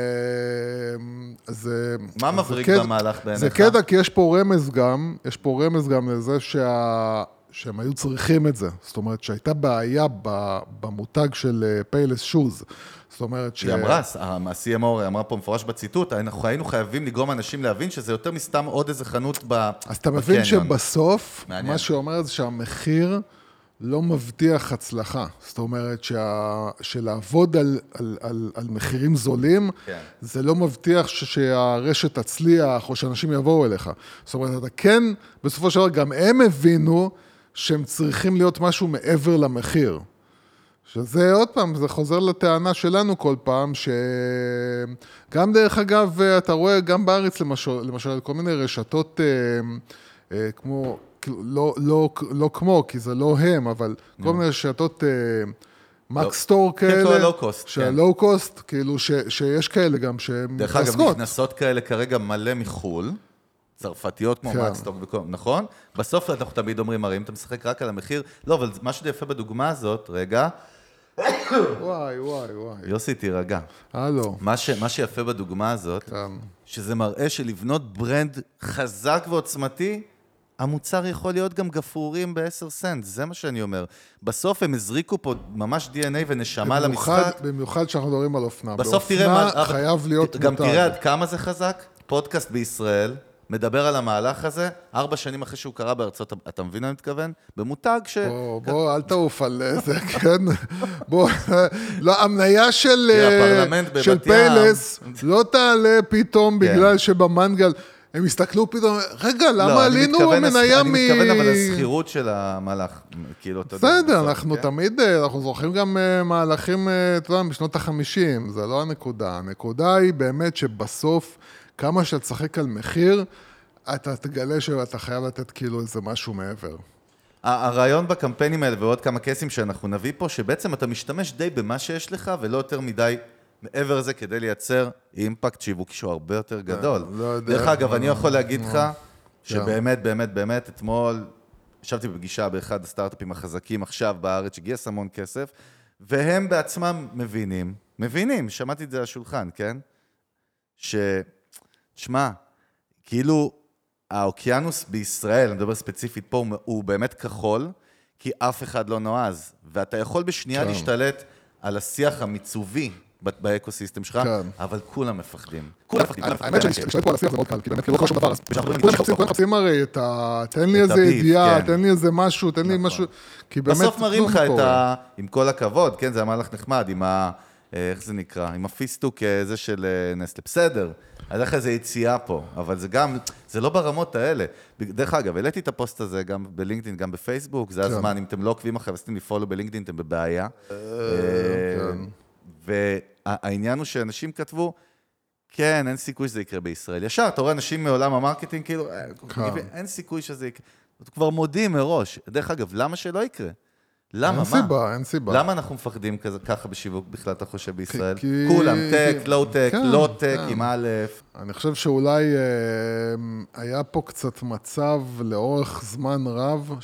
זה... מה זה מבריק קטע- במהלך זה בעיניך? קטע, כי יש פה רמז גם, יש פה רמז גם לזה שה... שהם היו צריכים את זה. זאת אומרת שהייתה בעיה. במותג של פיילס שוז. זאת אומרת ש... היא אמרה, ה-CMO אמרה פה מפורש בציטוט, אנחנו היינו חייבים לגרום אנשים להבין שזה יותר מסתם עוד איזה חנות ב- אז אתה מבין בקניון. שבסוף, מעניין. מה שאומר זה שהמחיר לא מבטיח הצלחה. זאת אומרת שה... שלעבוד על, על, על, על מחירים זולים, כן. זה לא מבטיח ש... שהרשת תצליח או שאנשים יבואו אליך. זאת אומרת, אתה כן, בסופו של דבר, גם הם הבינו שהם צריכים להיות משהו מעבר למחיר. שזה עוד פעם, זה חוזר לטענה שלנו כל פעם, שגם דרך אגב, אתה רואה גם בארץ למשל, למשל כל מיני רשתות אה, אה, כמו, לא, לא, לא כמו, כי זה לא הם, אבל כל מיני רשתות אה, מקסטור כן, כאלה, כל הלואו-קוסט, כן. כאילו ש, שיש כאלה גם שהן דרך אגב. נכנסות כאלה כרגע מלא מחו"ל, צרפתיות כמו כן. מקסטוק, וכל- נכון? בסוף אנחנו תמיד אומרים, הרי אם אתה משחק רק על המחיר, לא, אבל מה שיפה בדוגמה הזאת, רגע, וואי, וואי, וואי. יוסי, תירגע. הלו. מה, ש, מה שיפה בדוגמה הזאת, כן. שזה מראה שלבנות ברנד חזק ועוצמתי, המוצר יכול להיות גם גפרורים ב-10 סנט, זה מה שאני אומר. בסוף הם הזריקו פה ממש DNA ונשמה במיוחד, למשחק. במיוחד כשאנחנו מדברים על אופנה. בסוף תראה מה... באופנה חייב להיות גם מותג. תראה עד כמה זה חזק. פודקאסט בישראל מדבר על המהלך הזה, ארבע שנים אחרי שהוא קרה בארצות... אתה מבין מה אני מתכוון? במותג ש... בוא, בוא, אל תעוף על זה, <laughs> כן? בוא, לא, המניה של, אה, של. פיילס לא תעלה פתאום כן. בגלל שבמנגל, הם הסתכלו פתאום, רגע, למה לא, עלינו מניה מ... אני מתכוון אבל לסחירות של המהלך. כאילו, אתה יודע... בסדר, אנחנו כן? תמיד, אה, אנחנו זוכרים גם אה, מהלכים, אה, אתה יודע, משנות החמישים, זה לא הנקודה. הנקודה היא באמת שבסוף, כמה שאתה תשחק על מחיר, אתה תגלה שאתה חייב לתת כאילו איזה משהו מעבר. הרעיון בקמפיינים האלה ועוד כמה קייסים שאנחנו נביא פה, שבעצם אתה משתמש די במה שיש לך, ולא יותר מדי מעבר לזה כדי לייצר אימפקט שיווקי שהוא הרבה יותר גדול. לא יודע. דרך אגב, אני יכול להגיד לך, כן. שבאמת, באמת, באמת, אתמול ישבתי בפגישה באחד הסטארט-אפים החזקים עכשיו בארץ, שגייס המון כסף, והם בעצמם מבינים, מבינים, שמעתי את זה על השולחן, כן? ש... תשמע, כאילו, האוקיינוס בישראל, אני מדבר ספציפית פה, הוא- באמת כחול, כי אף אחד לא נועז. ואתה יכול בשנייה כן. להשתלט על השיח המיצובי באקוסיסטם שלך, כן. אבל כולם מפחדים. כולם מפחדים. האמת מפחדים. שאני פה על השיח זה מאוד קל, כי באמת כאילו לא קורה שום דבר, אז כולם מחפשים, הרי את ה... תן לי איזה ידיעה, כן. תן לי איזה משהו, תן לי משהו, כי באמת בסוף מראים כלום לך את. ה... עם כל הכבוד, כן, זה היה מהלך נחמד, עם ה... אה, איך זה נקרא? עם הפיסטוק אה, זה של אה, נסטלה. בסדר, היה לך איזה יציאה פה, אבל זה גם, זה לא ברמות האלה. דרך אגב, העליתי את הפוסט הזה גם בלינקדאין, גם בפייסבוק, זה כן. הזמן, אם אתם לא עוקבים אחרי ועשיתם לי פולו בלינקדאין, אתם בבעיה. כן. והעניין הוא שאנשים כתבו, כן, אין סיכוי שזה יקרה בישראל. ישר, אתה רואה אנשים מעולם ה marketing, כאילו, אה, כן. אין סיכוי שזה יקרה. כבר מודים מראש. דרך אגב, למה שלא יקרה? למה? אין מה? סיבה, אין סיבה. למה אנחנו מפחדים כזה, ככה בשיווק בכלל, אתה חושב, בישראל? כי- כולם, טק, לואו-טק, כן, לא-tech, כן. עם א', אני חושב שאולי אה, היה פה קצת מצב לאורך זמן רב,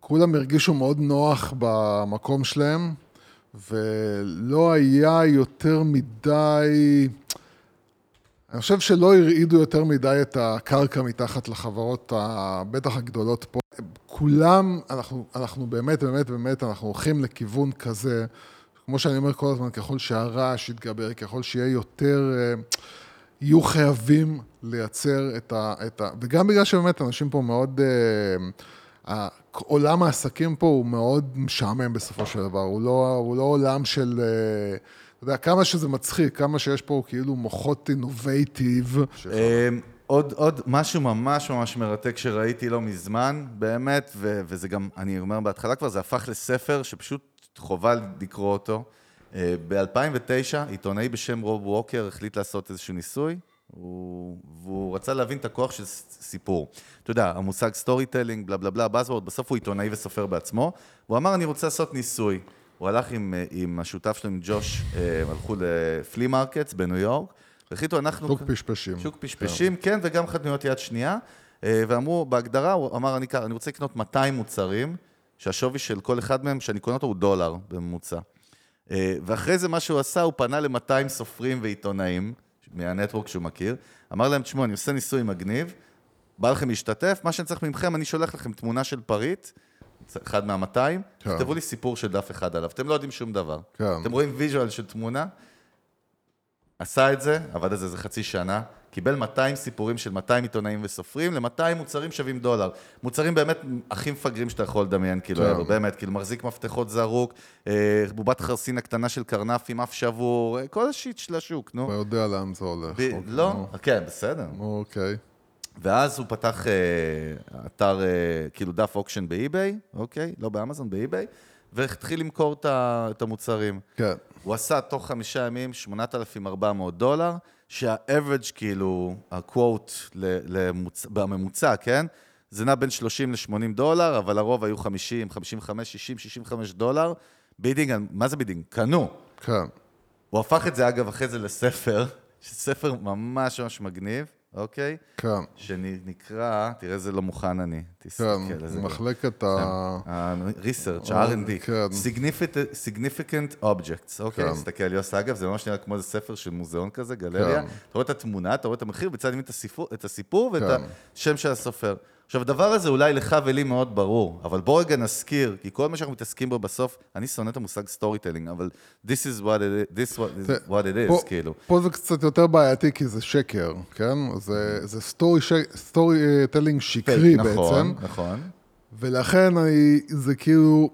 שכולם הרגישו מאוד נוח במקום שלהם, ולא היה יותר מדי... אני חושב שלא הרעידו יותר מדי את הקרקע מתחת לחברות, בטח הגדולות פה. כולם, אנחנו, אנחנו באמת, באמת, באמת, אנחנו הולכים לכיוון כזה, כמו שאני אומר כל הזמן, ככל שהרעש יתגבר, ככל שיהיה יותר, אה, יהיו חייבים לייצר את ה... את ה וגם בגלל שבאמת אנשים פה מאוד... אה, עולם העסקים פה הוא מאוד משעמם בסופו של דבר, הוא לא, הוא לא עולם של... אה, אתה יודע, כמה שזה מצחיק, כמה שיש פה כאילו מוחות אינובייטיב. אמ, עוד, עוד משהו ממש ממש מרתק שראיתי לא מזמן, באמת, ו- וזה גם, אני אומר בהתחלה כבר, זה הפך לספר שפשוט חובה לקרוא אותו. ב-2009, עיתונאי בשם רוב ווקר החליט לעשות איזשהו ניסוי, הוא, והוא רצה להבין את הכוח של סיפור. אתה יודע, המושג storytelling, בלה בלה בלה, buzzword, בסוף הוא עיתונאי וסופר בעצמו. הוא אמר, אני רוצה לעשות ניסוי. הוא הלך עם, אה, עם השותף שלו, עם ג'וש, אה, הלכו ל flea markets בניו יורק, והחליטו, אנחנו... שוק פשפשים. שוק פשפשים, כן, וגם חנויות יד שנייה. אה, ואמרו, בהגדרה, הוא אמר, אני, אני רוצה לקנות 200 מוצרים, שהשווי של כל אחד מהם, שאני קונה אותו, הוא דולר בממוצע. ואחרי זה, מה שהוא עשה, הוא פנה ל-200 סופרים ועיתונאים, מה network שהוא מכיר, אמר להם, תשמעו, אני עושה ניסוי מגניב, בא לכם להשתתף, מה שאני צריך מכם, אני שולח לכם תמונה של פריט, אחד מה-200, כן. תכתבו לי סיפור של דף אחד עליו. אתם לא יודעים שום דבר. כן. אתם רואים visual של תמונה, עשה את זה, עבד על זה איזה חצי שנה, קיבל 200 סיפורים של 200 עיתונאים וסופרים ל-200 מוצרים שווים דולר. מוצרים באמת הכי מפגרים שאתה יכול לדמיין, כאילו, כן. באמת, כאילו, מחזיק מפתחות זרוק, אה, בובת חרסינה קטנה של קרנף עם אף שבור, אה, כל ה shit של השוק, נו. אתה יודע לאן זה הולך. ב- אוקיי, לא, נו. כן, בסדר. אוקיי. ואז הוא פתח אה, אתר, אה, כאילו דף auction באי-ביי, אוקיי? לא באמזון, באי-ביי, והתחיל למכור את המוצרים. כן. הוא עשה תוך חמישה ימים 8,400 דולר, שה-average, כאילו, ה-quote למוצ... בממוצע, כן? זה נע בין 30 ל-80 דולר, אבל הרוב היו 50, 55, 60, 65 דולר. bidding, מה זה bidding? קנו. כן. הוא הפך את זה, אגב, אחרי זה לספר, <laughs> ספר ממש ממש מגניב, אוקיי? כן. שנקרא, תראה איזה לא מוכן אני, כן. תסתכל. איזה- מחלקת ה... ה-research, אה, ה-R&D, כן. Significant- Objects, אוקיי? כן. תסתכל על יוס, אגב, זה ממש נראה כמו איזה ספר של מוזיאון כזה, גלריה. כן. אתה רואה את התמונה, אתה רואה את המחיר, בצד ימין את הסיפור- את הסיפור ואת כן. השם של הסופר. עכשיו, הדבר הזה אולי לך ולי מאוד ברור, אבל בוא רגע נזכיר, כי כל מה שאנחנו מתעסקים בו בסוף, אני שונא את המושג storytelling, אבל this is what it, this what, what it פה- is, כאילו. פה זה קצת יותר בעייתי, כי זה שקר, כן? זה, זה story, storytelling שקרי בעצם, נכון, נכון. ולכן אני, זה כאילו,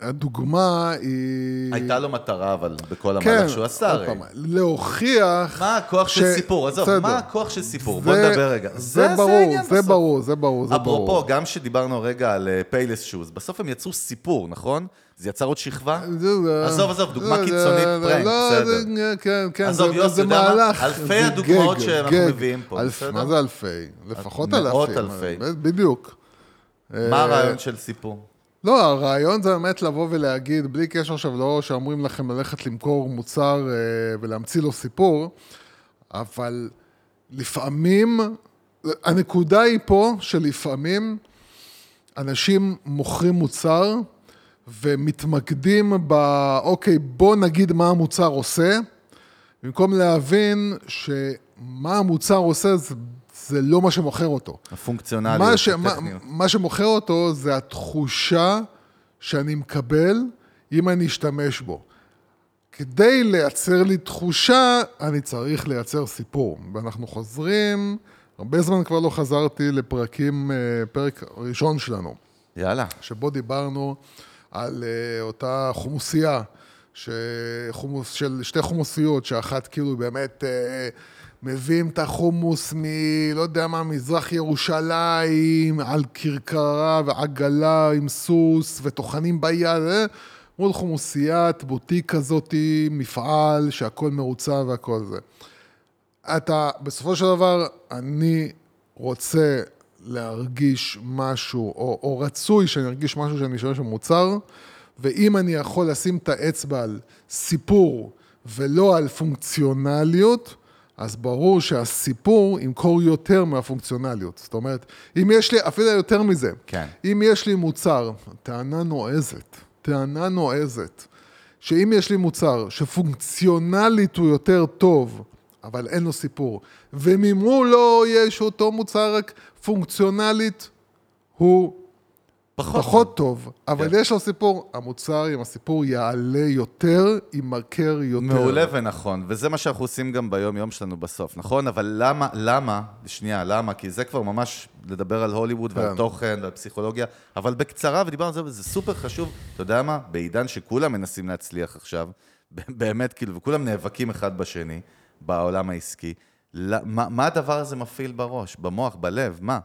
הדוגמה היא... הייתה לו מטרה, אבל, בכל כן, המהלך שהוא עשה, הרי. פעם, להוכיח... מה הכוח של ש- סיפור? עזוב, בסדר. מה הכוח של סיפור? זה- בוא נדבר רגע. זה ברור, העניין זה בסוף. ברור, זה ברור, זה ברור. אפרופו, גם שדיברנו רגע על Payless Shoes, בסוף הם יצרו סיפור, נכון? זה יצר עוד שכבה? זה- עזוב, עזוב, דוגמה זה- קיצונית, זה- פרנק, לא, בסדר. זה- כן, כן, עזוב, זה- יוסי, זה יודע מה? אלפי זה הדוגמאות שאנחנו. מביאים פה, בסדר? מה זה אלפי? לפחות אלפים. מאות אלפי. בדיוק. מה הרעיון של סיפור? לא, הרעיון זה באמת לבוא ולהגיד, בלי קשר עכשיו, לא שאומרים לכם ללכת למכור מוצר אה, ולהמציא לו סיפור, אבל לפעמים, הנקודה היא פה שלפעמים אנשים מוכרים מוצר ומתמקדים ב... אוקיי, בוא נגיד מה המוצר עושה, במקום להבין שמה המוצר עושה זה, זה לא מה שמוכר אותו. הפונקציונליות, מה, ש, מה. מה שמוכר אותו זה התחושה שאני מקבל אם אני אשתמש בו. כדי לייצר לי תחושה, אני צריך לייצר סיפור. ואנחנו חוזרים, הרבה זמן כבר לא חזרתי לפרקים, אה, פרק ראשון שלנו, יאללה. שבו דיברנו על אה, אותה חומוסייה, שחומוס, של שתי חומוסיות, שאחת כאילו באמת אה, מביאים את החומוס מ... לא יודע מה, מזרח ירושלים, על כרכרה ועגלה עם סוס וטוחנים ביד, אה? מול חומוסיית בוטיק כזאתי, מפעל, שהכל מרוצה והכל זה. אתה, בסופו של דבר, אני רוצה להרגיש משהו, או, או רצוי שאני ארגיש משהו שאני אשתמש במוצר, ואם אני יכול לשים את האצבע על סיפור ולא על פונקציונליות, אז ברור שהסיפור ימכור יותר מהפונקציונליות. זאת אומרת, אם יש לי, אפילו יותר מזה, כן. אם יש לי מוצר, טענה נועזת, טענה נועזת, שאם יש לי מוצר שפונקציונלית הוא יותר טוב, אבל אין לו סיפור, וממול לו יש אותו מוצר רק פונקציונלית, הוא פחות. פחות טוב, אבל כן. יש לו סיפור, המוצר עם הסיפור יעלה יותר, יימכר יותר. מעולה ונכון, וזה מה שאנחנו עושים גם ביום-יום שלנו בסוף, נכון? אבל למה, למה, שנייה, למה? כי זה כבר ממש לדבר על הוליווד ועל כן. תוכן ועל פסיכולוגיה, אבל בקצרה, ודיברנו על זה, וזה סופר חשוב. אתה יודע מה? בעידן שכולם מנסים להצליח עכשיו, <laughs> באמת, כאילו, וכולם נאבקים אחד בשני בעולם העסקי, ל- מה, מה הדבר הזה מפעיל בראש, במוח, בלב? מה?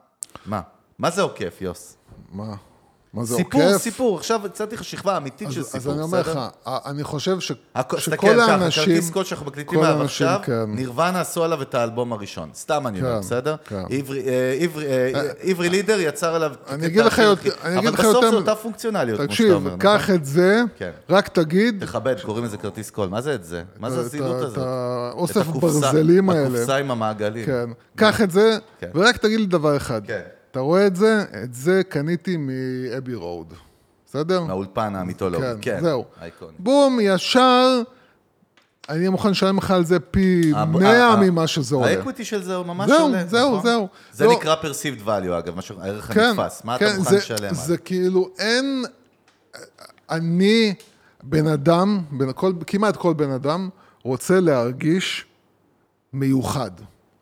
מה? מה זה עוקף, יוס? מה? מה זה סיפור, עוקף? סיפור. עכשיו הצעתי לך שכבה אמיתית של אז, סיפור, אז אני אומר לך, בסדר? אני חושב ש, הכ- שכל האנשים... כרטיס קול שאנחנו מקליטים עליו עכשיו, כן. נירוונה עשו עליו את האלבום הראשון. סתם אני אומר, כן, בסדר? כן. עברי- אה, עברי- אה, עברי לידר יצר עליו... אני את אגיד לך יותר- אבל בסוף זו אותה פונקציונליות, כמו שאתה תקשיב, אומר, קח נכון? את זה, כן. רק תגיד, תכבד, קוראים לזה כרטיס קול. מה זה את זה? מה זה את הזילות הזאת? את האוסף את ברזלים האלה. הקופסה עם המעגלים. כן, קח את זה, כן. ורק תגיד לי דבר אחד. כן. אתה רואה את זה? את זה קניתי מאבי רוד. בסדר? מהאולפן המיתולוגי, כן, כן. זהו. אייקון. בום, ישר, אני אהיה מוכן לשלם לך על זה פי הב- מאה ה- ממה שזה עולה. ה equity של זה הוא ממש זהו, עולה, זהו, נכון? זהו. זה לא- נקרא perceived value, אגב, משהו- הערך כן, הנתפס. מה אתה כן, מוכן זה- לשלם זה כאילו, אין... אני, בן אדם, בן, כל, כמעט כל בן אדם, רוצה להרגיש מיוחד.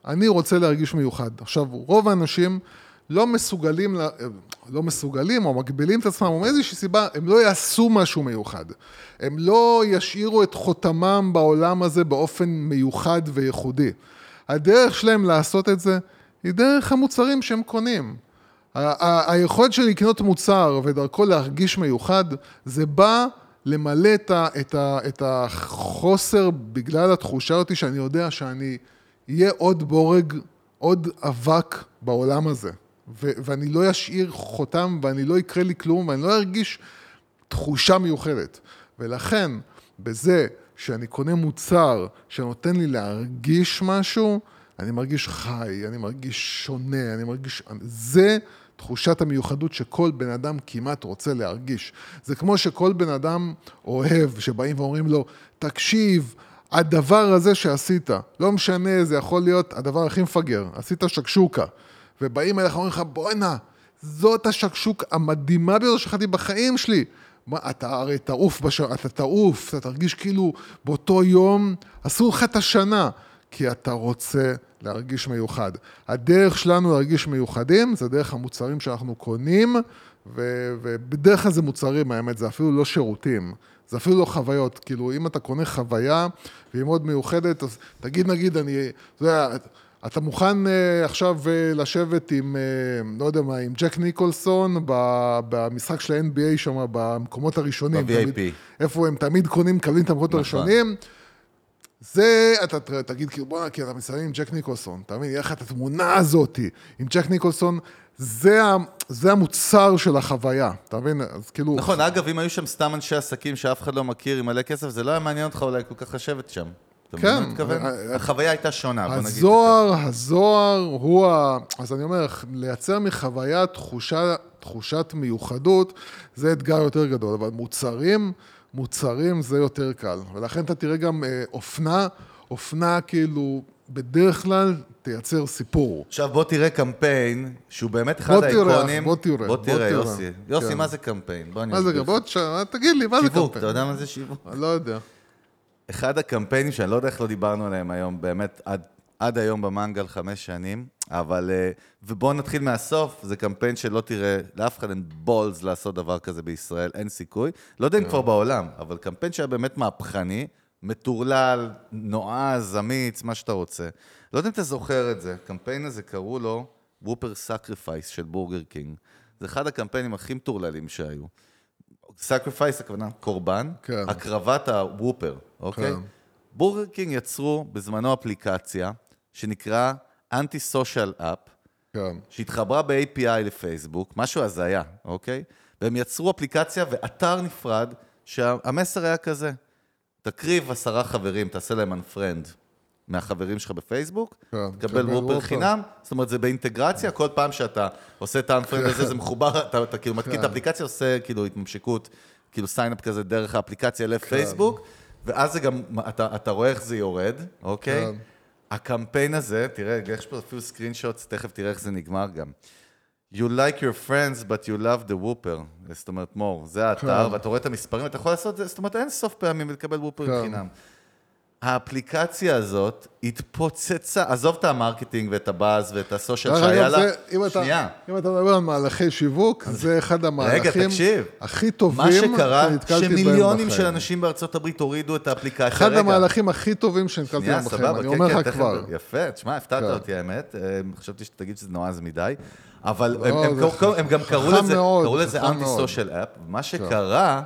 אני רוצה להרגיש מיוחד. עכשיו, רוב האנשים לא מסוגלים, לה- לא מסוגלים או מגבילים את עצמם, או מאיזושהי סיבה, הם לא יעשו משהו מיוחד. הם לא ישאירו את חותמם בעולם הזה באופן מיוחד וייחודי. הדרך שלהם לעשות את זה היא דרך המוצרים שהם קונים. היכולת שלי לקנות מוצר ודרכו להרגיש מיוחד, זה בא למלא את, את, את החוסר בגלל התחושה אותי שאני יודע שאני אהיה עוד בורג, עוד אבק בעולם הזה. ו, ואני לא אשאיר חותם ואני לא יקרה לי כלום ואני לא ארגיש תחושה מיוחדת. ולכן, בזה שאני קונה מוצר שנותן לי להרגיש משהו, אני מרגיש חי, אני מרגיש שונה, אני מרגיש... זה תחושת המיוחדות שכל בן אדם כמעט רוצה להרגיש. זה כמו שכל בן אדם אוהב, שבאים ואומרים לו, תקשיב, הדבר הזה שעשית, לא משנה, זה יכול להיות הדבר הכי מפגר, עשית שקשוקה. ובאים אליך ואומרים לך, בואנה, זאת השקשוק המדהימה ביותר שאכלתי בחיים שלי. מה, אתה הרי תעוף, בש... אתה תעוף, אתה תרגיש כאילו באותו יום עשו לך את השנה, כי אתה רוצה להרגיש מיוחד. הדרך שלנו להרגיש מיוחדים זה דרך המוצרים שאנחנו קונים, ו... ובדרך כלל זה מוצרים, האמת, זה אפילו לא שירותים. זה אפילו לא חוויות, כאילו אם אתה קונה חוויה והיא מאוד מיוחדת, אז תגיד נגיד, אני, אתה יודע, אתה מוכן uh, עכשיו uh, לשבת עם, uh, לא יודע מה, עם ג'ק ניקולסון ב- במשחק של ה-NBA שם, במקומות הראשונים. ב-VIP. איפה הם תמיד קונים, מקבלים את המקומות נכון. הראשונים. זה, אתה תגיד, כאילו, בוא'נה, כי אתה מסיים עם ג'ק ניקולסון, אתה מבין, יהיה לך את התמונה הזאת עם ג'ק ניקולסון, זה, זה המוצר של החוויה, אתה מבין? אז כאילו... נכון, אגב, אם היו שם סתם אנשי עסקים שאף אחד לא מכיר עם מלא כסף, זה לא היה מעניין אותך אולי כל כך לשבת שם. אתה מבין כן. מה אני מתכוון? אה, החוויה הייתה שונה, בוא נגיד. זה הזוהר, הזוהר הוא ה... אז אני אומר, לייצר מחוויה תחושה, תחושת מיוחדות, זה אתגר יותר גדול, אבל מוצרים, מוצרים זה יותר קל. ולכן אתה תראה גם אה, אופנה, אופנה כאילו, בדרך כלל תייצר סיפור. עכשיו בוא תראה קמפיין שהוא באמת אחד בוא תראה, האיקונים. בוא תראה, בוא תראה. יוסי. יוסי, כן. מה זה קמפיין? בוא אני מה זה. בוא. תגיד לי, מה זה שיווק, קמפיין? אתה יודע מה זה שיווק? לא יודע. אחד הקמפיינים שאני לא יודע איך לא דיברנו עליהם היום, באמת עד, עד היום במנגל חמש שנים, אבל... אה, ובואו נתחיל מהסוף, זה קמפיין שלא תראה, לאף אחד אין balls לעשות דבר כזה בישראל, אין סיכוי. לא יודע אם כבר בעולם, אבל קמפיין שהיה באמת מהפכני, מטורלל, נועז, אמיץ, מה שאתה רוצה. לא יודע אם אתה זוכר את זה, הקמפיין הזה קראו לו Whopper Sacrifice של בורגר קינג. זה אחד הקמפיינים הכי מטורללים שהיו. Sacrifice, הכוונה קורבן, כן. הקרבת הוופר, אוקיי? כן. בורגר קינג יצרו בזמנו אפליקציה שנקרא anti-social app, כן. שהתחברה ב-API לפייסבוק, משהו הזיה, אוקיי? והם יצרו אפליקציה ואתר נפרד, שהמסר היה כזה, תקריב עשרה חברים, תעשה להם unfriend מהחברים שלך בפייסבוק, כן, תקבל תקבל וופר. חינם, זאת אומרת, זה באינטגרציה, כל פעם שאתה עושה את ה-unfriend הזה, זה מחובר, אתה, אתה כאילו מתקין את כן. האפליקציה, עושה כאילו התממשקות, כאילו sign up כזה דרך האפליקציה לפייסבוק, ואז זה גם, אתה, אתה רואה איך זה יורד, אוקיי? כן. הקמפיין הזה, תראה, יש פה אפילו screenshots, תכף תראה איך זה נגמר גם. You like your friends, but you love the Whopper. זאת אומרת, מור, זה האתר, כן. ואתה רואה את המספרים, אתה יכול לעשות את זה, זאת אומרת, אין סוף פעמים ולקבל וופר כן. חינם. האפליקציה הזאת התפוצצה, עזוב את ה marketing ואת הבאז ואת ה social שהיה לה, שנייה. אם אתה מדבר על מהלכי שיווק, זה אחד המהלכים תקשיב. הכי טובים מה שקרה, שנתקלתי בהם שמיליונים בחיים. של אנשים בארצות הברית הורידו את האפליקציה. אחד רגע, המהלכים הכי טובים שנתקלתי בהם בחיים, סבבה, אני כן, אומר כן, לך תכף, כבר. יפה, תשמע, הפתעת כן. אותי האמת, אה, חשבתי שתגיד שזה נועז מדי, אבל לא, הם- הם קראו- הם גם קראו לזה, אנטי. סושיאל אפ, מה שקרה,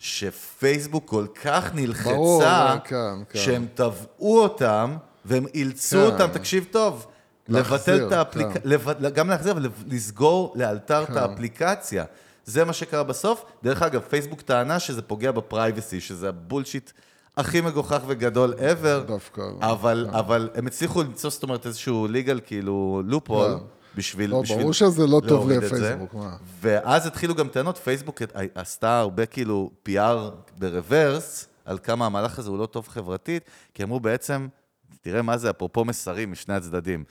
שפייסבוק כל כך ברור, נלחצה, כן, כן. שהם תבעו אותם, והם אילצו כן. אותם, תקשיב טוב, לבטל את האפליקציה, כן. גם להחזיר, אבל לסגור לאלתר כן. את האפליקציה. זה מה שקרה בסוף. דרך אגב, פייסבוק טענה שזה פוגע בפרייבסי, שזה הבולשיט הכי מגוחך וגדול ever. דווקא, אבל, כן. אבל הם הצליחו למצוא, זאת אומרת, איזשהו legal, כאילו, לופול, כן. בשביל... לא, בשביל ברור שזה לא טוב. לפייסבוק, מה? ואז התחילו גם טענות, פייסבוק עשתה הרבה כאילו PR ברוורס, על כמה המהלך הזה הוא לא טוב חברתית, כי אמרו בעצם, תראה מה זה, אפרופו מסרים משני הצדדים.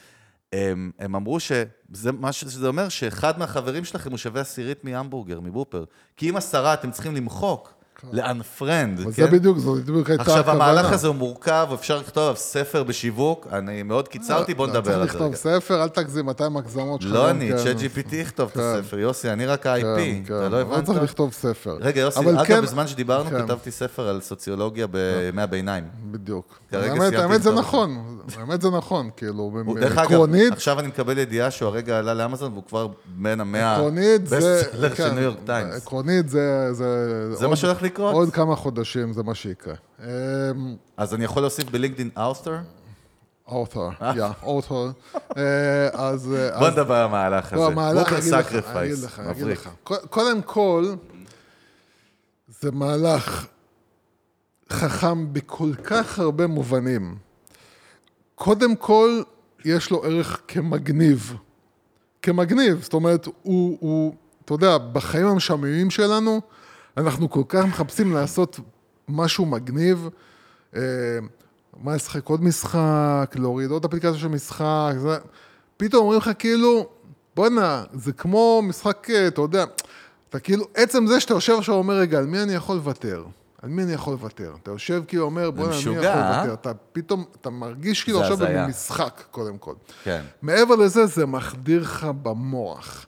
הם, הם אמרו שזה, מה שזה אומר, שאחד מהחברים שלכם הוא שווה עשירית מהמבורגר, מבופר. כי אם עשרה אתם צריכים למחוק, ל-unfriend, אבל כן? זה בדיוק, זאת בדיוק הייתה הכוונה. עכשיו, המהלך הזה הוא מורכב, אפשר לכתוב עליו ספר בשיווק, אני מאוד קיצרתי, בוא לא, נדבר על זה צריך לכתוב. ספר, אל תגזים, 200 הגזמות שלך. לא אני, כן. צ'אט GPT יכתוב את כן. הספר, יוסי, אני רק ה-IP, כן, אתה כן. לא הבנת? צריך לכתוב ספר. רגע, יוסי, אגב, כן- בזמן שדיברנו, כן. כתבתי ספר על סוציולוגיה בימי הביניים. בדיוק. האמת, זה. נכון, האמת זה נכון, כאילו, עקרונית, עכשיו אני מקבל ידיעה שהוא הרגע עלה לאמזון, והוא כבר בין המאה... עקרונית זה, כן, זה, מה שהולך לקרות? עוד כמה חודשים זה מה שיקרה. אמ, אז אני יכול להוסיף בלינקדאין אאוסטר? אוטר, יא, אוטר. אז... בוא אז- נדבר על המהלך הזה. לא, המהלך, בוקר אני אגיד לך, אגיד לך, אני אגיד מבריק. לך. קודם כל, זה מהלך חכם בכל כך הרבה מובנים. קודם כל, יש לו ערך כמגניב. כמגניב, זאת אומרת, הוא, הוא, אתה יודע, בחיים המשעממים שלנו, אנחנו כל כך מחפשים לעשות משהו מגניב. אה, מה לשחק עוד משחק, להוריד עוד אפליקציה של משחק, זה... פתאום אומרים לך כאילו, בואנה, זה כמו משחק, אה, אתה יודע, אתה כאילו, עצם זה שאתה יושב עכשיו ואומר, רגע, על מי אני יכול לוותר? על מי אני יכול לוותר? אתה יושב כאילו אומר, בואנה, על מי אני יכול אה? לוותר? אתה פתאום, אתה מרגיש כאילו עכשיו. במשחק, קודם כל. כן. מעבר לזה, זה מחדיר לך במוח.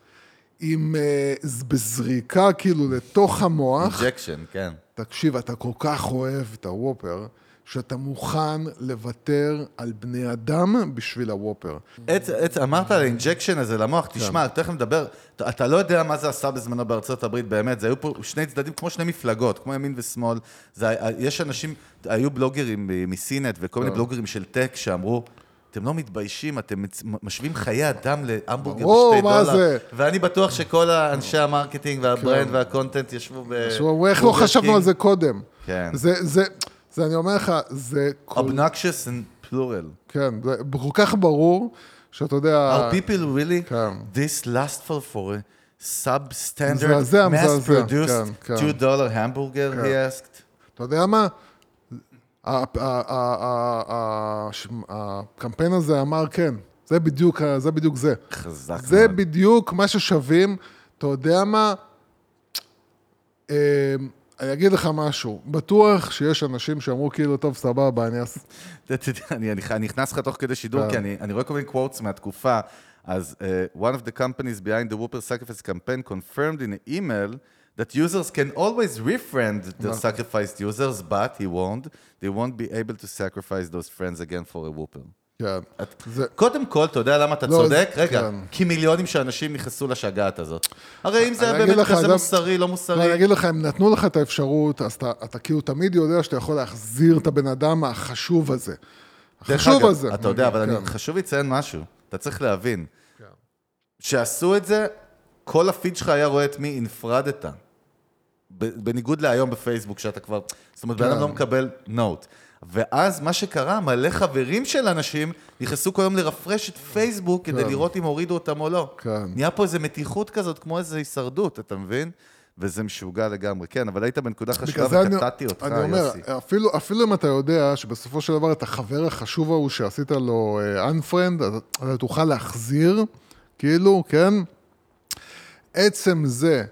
עם, אה, בזריקה כאילו לתוך המוח, injection, כן. תקשיב, אתה כל כך אוהב את הוופר, שאתה מוכן לוותר על בני אדם בשביל הוופר. עץ, עץ, אמרת על ה injection הזה למוח, כן. תשמע, תכף נדבר, אתה, אתה לא יודע מה זה עשה בזמנו בארצות הברית, באמת, זה היו פה שני צדדים כמו שני מפלגות, כמו ימין ושמאל. זה, יש אנשים, היו בלוגרים מ-CNET וכל כן. מיני בלוגרים של tech שאמרו, אתם לא מתביישים, אתם משווים חיי אדם להמבורגר בשתי דולר. זה? ואני בטוח שכל האנשי ה marketing וה brand וה content ישבו ב... עכשיו, איך לא חשבנו על זה קודם? כן. זה, זה, זה, אני אומר לך, זה Obnoxious and plural. כן, זה כל כך ברור, שאתה יודע... Are people really כן. this lustful for a substandard, mass-produced כן, כן. $2 hamburger, he asked? אתה יודע מה? הקמפיין הזה אמר כן, זה בדיוק, זה בדיוק זה. חזק זה מאוד. בדיוק מה ששווים, אתה יודע מה? אה, אני אגיד לך משהו, בטוח שיש אנשים שאמרו כאילו, טוב, סבבה, אני יודע, אני נכנס לך תוך כדי שידור, כן. כי אני רואה כל מיני quotes מהתקופה. אז uh, one of the companies behind the Whooper sacrifice campaign confirmed in an email that users can always refriend their sacrificed users, but he warned, they won't be able to sacrifice those friends again for a Whooper. כן. זה... קודם כל, אתה יודע למה אתה לא, צודק? זה- רגע, כן. כי מיליונים של אנשים נכנסו לשגעת הזאת. הרי אם זה היה באמת כזה זה- מוסרי, לא לא, אני מוסרי, אגיד לך, הם נתנו לך את האפשרות, אז אתה, אתה כאילו תמיד יודע שאתה יכול להחזיר את הבן אדם החשוב הזה. החשוב אגב, הזה. אתה יודע, אבל כן. אני, חשוב לציין משהו. אתה צריך להבין. שעשו את זה, כל הפיד שלך היה רואה את מי הנפרדת. בניגוד להיום בפייסבוק, שאתה כבר... זאת אומרת, בן אדם כן. לא מקבל נוט. ואז מה שקרה, מלא חברים של אנשים נכנסו כל יום לרפרש את פייסבוק כדי כן. לראות אם הורידו אותם או לא. כן. נהיה פה איזו מתיחות כזאת, כמו איזו הישרדות, אתה מבין? וזה משוגע לגמרי. כן, אבל היית בנקודה חשובה וקטעתי אותך, אני אומר, יוסי. אפילו, אפילו אם אתה יודע שבסופו של דבר את החבר החשוב ההוא שעשית לו אה, unfriend, אז אתה תוכל להחזיר, כאילו, כן? עצם זה,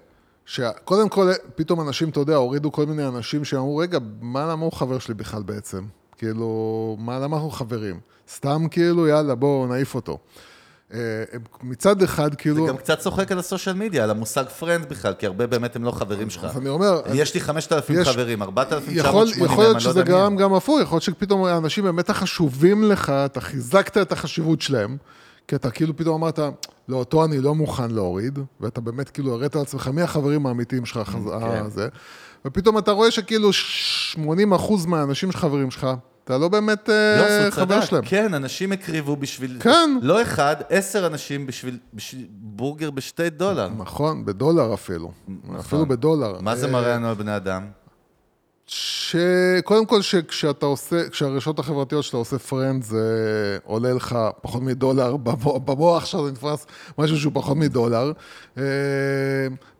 שקודם כל, פתאום אנשים, אתה יודע, הורידו כל מיני אנשים שאמרו, רגע, מה למה הוא חבר שלי בכלל בעצם? כאילו, מה, למה אנחנו חברים? סתם כאילו, יאללה, בואו נעיף אותו. אה, מצד אחד, כאילו... זה גם קצת צוחק על הסושיאל מדיה, על המושג פרנד בכלל, כי הרבה באמת הם לא חברים שלך. אז אני אומר... יש לי 5,000 יש- חברים, יכול, 4,980 יכול להיות אני שזה לא יודע מי גרם הם. גם הפוך, יכול להיות שפתאום האנשים באמת החשובים לך, אתה חיזקת את החשיבות שלהם, כי אתה כאילו פתאום אמרת, לא, אותו אני לא מוכן להוריד, ואתה באמת כאילו הראת לעצמך מי החברים האמיתיים שלך, החז... כן. הזה, ופתאום אתה רואה שכאילו 80% מהאנשים שחברים שלך, אתה לא באמת אה, הוא חבר. שלהם. כן, אנשים הקריבו בשביל... כן. לא אחד, עשר אנשים בשביל בשביל בורגר בשתי דולר. נכון, בדולר אפילו, אפילו בדולר. מה זה אה, מראה לנו על בני אדם? שקודם כל שכשאתה עושה, כשהרשתות החברתיות שאתה עושה friend זה עולה לך פחות מדולר, <laughs> במוח, שלך זה נתפס משהו שהוא פחות מדולר. אה,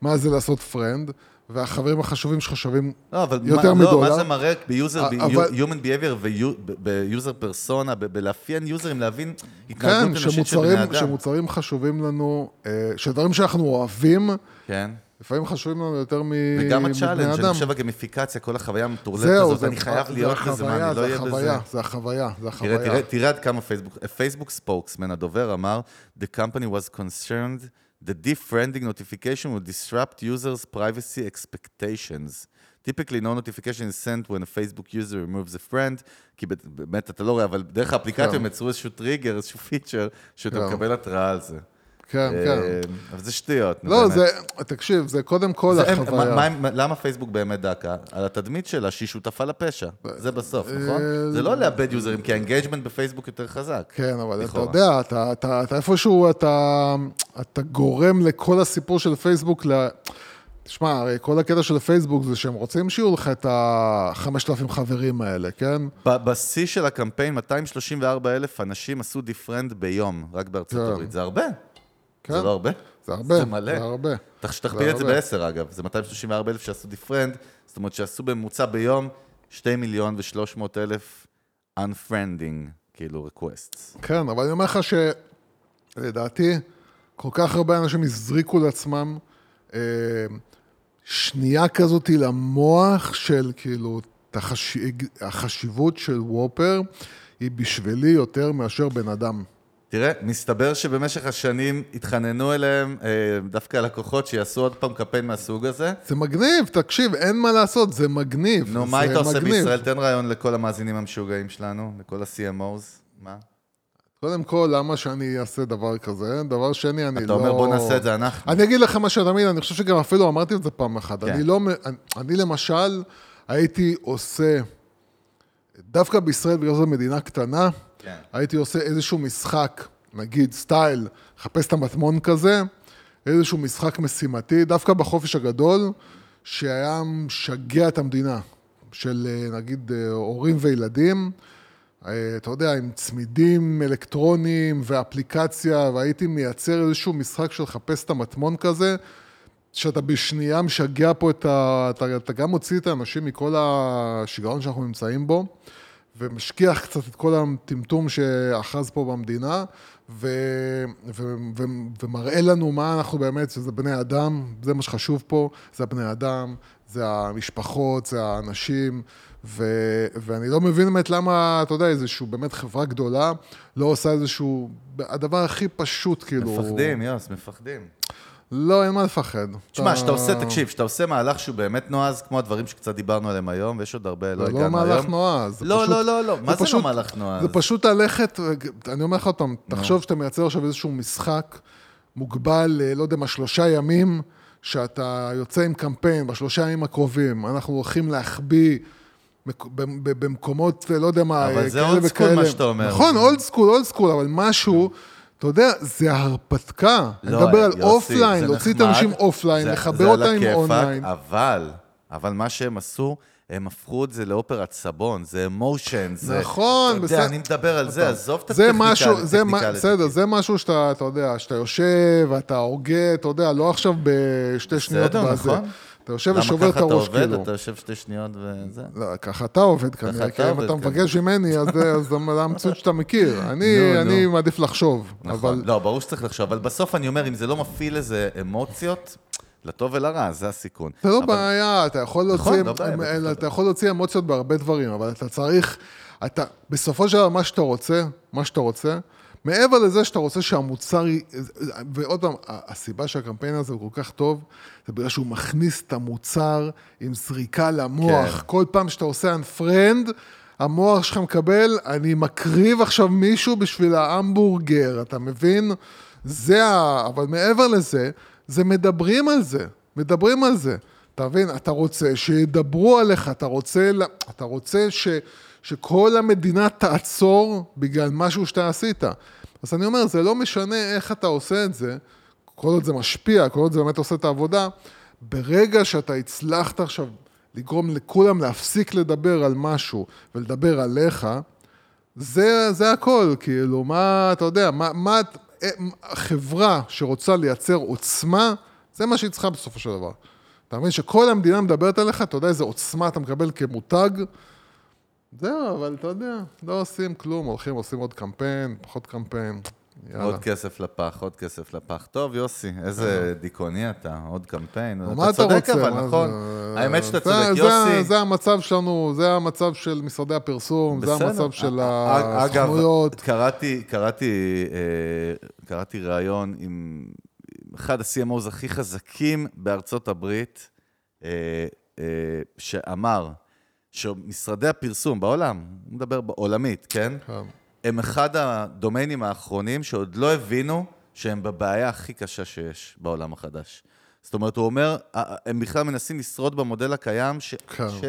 מה זה לעשות friend? והחברים החשובים שלך שווים לא, יותר מה, לא, מדולר. מה זה מראה ב user, אבל- Human Behavior וב user persona, בלאפיין יוזרים, להבין כן, התנהגות אנושית של בני אדם. שמוצרים חשובים לנו, אה, שדברים שאנחנו אוהבים, כן. לפעמים חשובים לנו יותר מ- וגם מבני ה challenge, אני אדם. חושב הגמיפיקציה, כל החוויה המטורללת זהו, הזאת, זה- אני חייב זה להיות בזה, מה, אני לא אהיה בזה. זה החוויה, זה החוויה. תראה, תראה, תראה עד כמה פייסבוק, Facebook spokesman, הדובר אמר, The company was concerned the defriending notification would disrupt users' privacy expectations. Typically no notification is sent when a Facebook user removes a friend, כי באמת אתה לא רואה, אבל דרך האפליקציה הם יצרו איזשהו טריגר, איזשהו פיצ'ר, שאתה כן. מקבל התראה על זה. כן, כן. אה, אבל זה שטויות, נו, לא, באמת. זה, תקשיב, זה קודם כל זה החוויה. מה- מה- למה פייסבוק באמת דאגה? על התדמית שלה, שהיא שותפה לפשע. זה בסוף, נכון? אה, זה לא לאבד יוזרים, כי ה engagement בפייסבוק יותר חזק. כן, אבל אתה. יודע, אתה, אתה, אתה איפשהו, אתה, אתה גורם לכל הסיפור של פייסבוק ל... תשמע, הרי כל הקטע של פייסבוק זה שהם רוצים שיהיו לך את ה-5,000 חברים האלה, כן? בשיא של הקמפיין, 234 אלף אנשים עשו defriend ביום, רק בארצות כן. הברית. זה הרבה. כן. זה לא הרבה? זה הרבה. זה מלא. זה הרבה. שתכפיל את זה הרבה. בעשר, אגב. זה 234 אלף שעשו defriend, זאת אומרת שעשו בממוצע ביום 2 מיליון ו-300 אלף unfriending, כאילו requests. כן, אבל אני אומר לך שלדעתי, כל כך הרבה אנשים הזריקו לעצמם אה, שנייה כזאת למוח של כאילו, החש... החשיבות של וופר היא בשבילי יותר מאשר בן אדם. תראה, מסתבר שבמשך השנים התחננו אליהם אה, דווקא לקוחות שיעשו עוד פעם קמפיין מהסוג הזה. זה מגניב, תקשיב, אין מה לעשות, זה מגניב. נו, מה היית עושה. בישראל? תן רעיון לכל המאזינים המשוגעים שלנו, לכל ה-CMOs. מה? קודם כל, למה שאני אעשה דבר כזה? דבר שני, אני אתה לא... אומר, בוא נעשה את זה אנחנו. אני אגיד לך מה שתמיד, אני חושב שגם אפילו אמרתי את זה פעם אחת. כן. אני לא... אני, אני למשל הייתי עושה, דווקא בישראל, בגלל שזו מדינה קטנה, כן. הייתי עושה איזשהו משחק, נגיד סטייל, חפש את המטמון כזה, איזשהו משחק משימתי, דווקא בחופש הגדול, שהיה משגע את המדינה, של אה, נגיד אה, הורים וילדים. אה, אתה יודע, עם צמידים אלקטרוניים ואפליקציה, והייתי מייצר איזשהו משחק של לחפש את המטמון כזה, שאתה בשנייה משגע פה את ה... אתה, אתה גם מוציא את האנשים מכל השיגעון שאנחנו נמצאים בו, ומשכיח קצת את כל הטמטום שאחז פה במדינה, ו, ו, ו, ומראה לנו מה אנחנו באמת, שזה בני אדם, זה מה שחשוב פה, זה הבני אדם, זה המשפחות, זה האנשים, ו, ואני לא מבין באמת למה, אתה יודע, איזשהו באמת חברה גדולה לא עושה איזשהו, הדבר הכי פשוט, כאילו... מפחדים, יוס, מפחדים. לא, אין מה לפחד. תשמע, כשאתה עושה, תקשיב, כשאתה עושה מהלך שהוא באמת נועז, כמו הדברים שקצת דיברנו עליהם היום, ויש עוד הרבה, לא זה הגענו לא היום. מהלך נועז. זה לא, לא, לא, לא, מה זה לא מהלך נועז? זה פשוט ללכת, אני אומר לך עוד פעם, תחשוב שאתה מייצר עכשיו איזשהו משחק מוגבל, אה, לא יודע מה, שלושה ימים, שאתה יוצא עם קמפיין בשלושה ימים הקרובים, אנחנו הולכים להחביא במקומות, אה, לא יודע מה, אבל אה, זה כאלה old school, וכאלה. מה שאתה אומר. נכון, old school, old school, אבל משהו... אתה יודע, זה הרפתקה. אני לא, מדבר על אופליין, להוציא את האנשים אופליין, לחבר אותם עם אונליין. אבל, אבל מה שהם עשו, הם הפכו את זה לאופרת סבון, זה emotion, זה... נכון, אתה בסדר. יודע, אני מדבר על זה, עזוב את הטכניקה. הטכניקלית. בסדר, זה משהו שאתה, אתה יודע, שאתה יושב, אתה הוגה, אתה יודע, לא עכשיו בשתי שניות בסדר, בזה. נכון. אתה יושב למה ושובר את ככה אתה הראש, עובד? כאילו. אתה יושב שתי שניות וזה. לא, ככה אתה עובד כנראה, כי אם אתה כנראה. מבקש ממני, אז <laughs> זה המציאות שאתה מכיר. אני. מעדיף לחשוב, נכון. אבל... לא, ברור שצריך לחשוב, אבל בסוף אני אומר, אם זה לא מפעיל איזה אמוציות, לטוב ולרע, זה הסיכון. זה לא בעיה, אתה יכול נכון, להוציא, לא אלא שלא. אתה יכול להוציא אמוציות בהרבה דברים, אבל אתה צריך, אתה, בסופו של דבר, מה שאתה רוצה, מה שאתה רוצה, מעבר לזה שאתה רוצה שהמוצר, ועוד פעם, הסיבה שהקמפיין הזה הוא כל כך טוב, זה בגלל שהוא מכניס את המוצר עם זריקה למוח. כן. כל פעם שאתה עושה unfriend, המוח שלך מקבל, אני מקריב עכשיו מישהו בשביל ההמבורגר, אתה מבין? זה ה... אבל מעבר לזה, זה מדברים על זה, מדברים על זה. אתה מבין? אתה רוצה שידברו עליך, אתה רוצה, אתה רוצה ש... שכל המדינה תעצור בגלל משהו שאתה עשית. אז אני אומר, זה לא משנה איך אתה עושה את זה, כל עוד זה משפיע, כל עוד זה באמת עושה את העבודה, ברגע שאתה הצלחת עכשיו לגרום לכולם להפסיק לדבר על משהו ולדבר עליך, זה, זה הכל, כאילו, מה, אתה יודע, מה, מה, אה, חברה שרוצה לייצר עוצמה, זה מה שהיא צריכה בסופו של דבר. אתה מבין שכל המדינה מדברת עליך, אתה יודע איזה עוצמה אתה מקבל כמותג? זהו, אבל אתה יודע, לא עושים כלום, הולכים, עושים עוד קמפיין, פחות קמפיין, יאללה. עוד כסף לפח, עוד כסף לפח. טוב, יוסי, איזה דיכאוני אתה, עוד קמפיין. אה. אתה אתה צודק רוצה? אבל, נכון. זה- האמת שאתה זה- צודק, זה- יוסי. זה המצב שלנו, זה המצב של משרדי הפרסום, זה בסדר. המצב של א- אגב, הסוכנויות. קראתי, קראתי, אה, קראתי ראיון עם אחד ה-CMOs הכי חזקים בארצות הברית, אה, אה, שאמר שמשרדי הפרסום בעולם, הוא מדבר עולמית, כן? כן. הם אחד הדומיינים האחרונים שעוד לא הבינו שהם בבעיה הכי קשה שיש בעולם החדש. זאת אומרת, הוא אומר, "ה- הם בכלל מנסים לשרוד במודל הקיים, ש... כן. ש...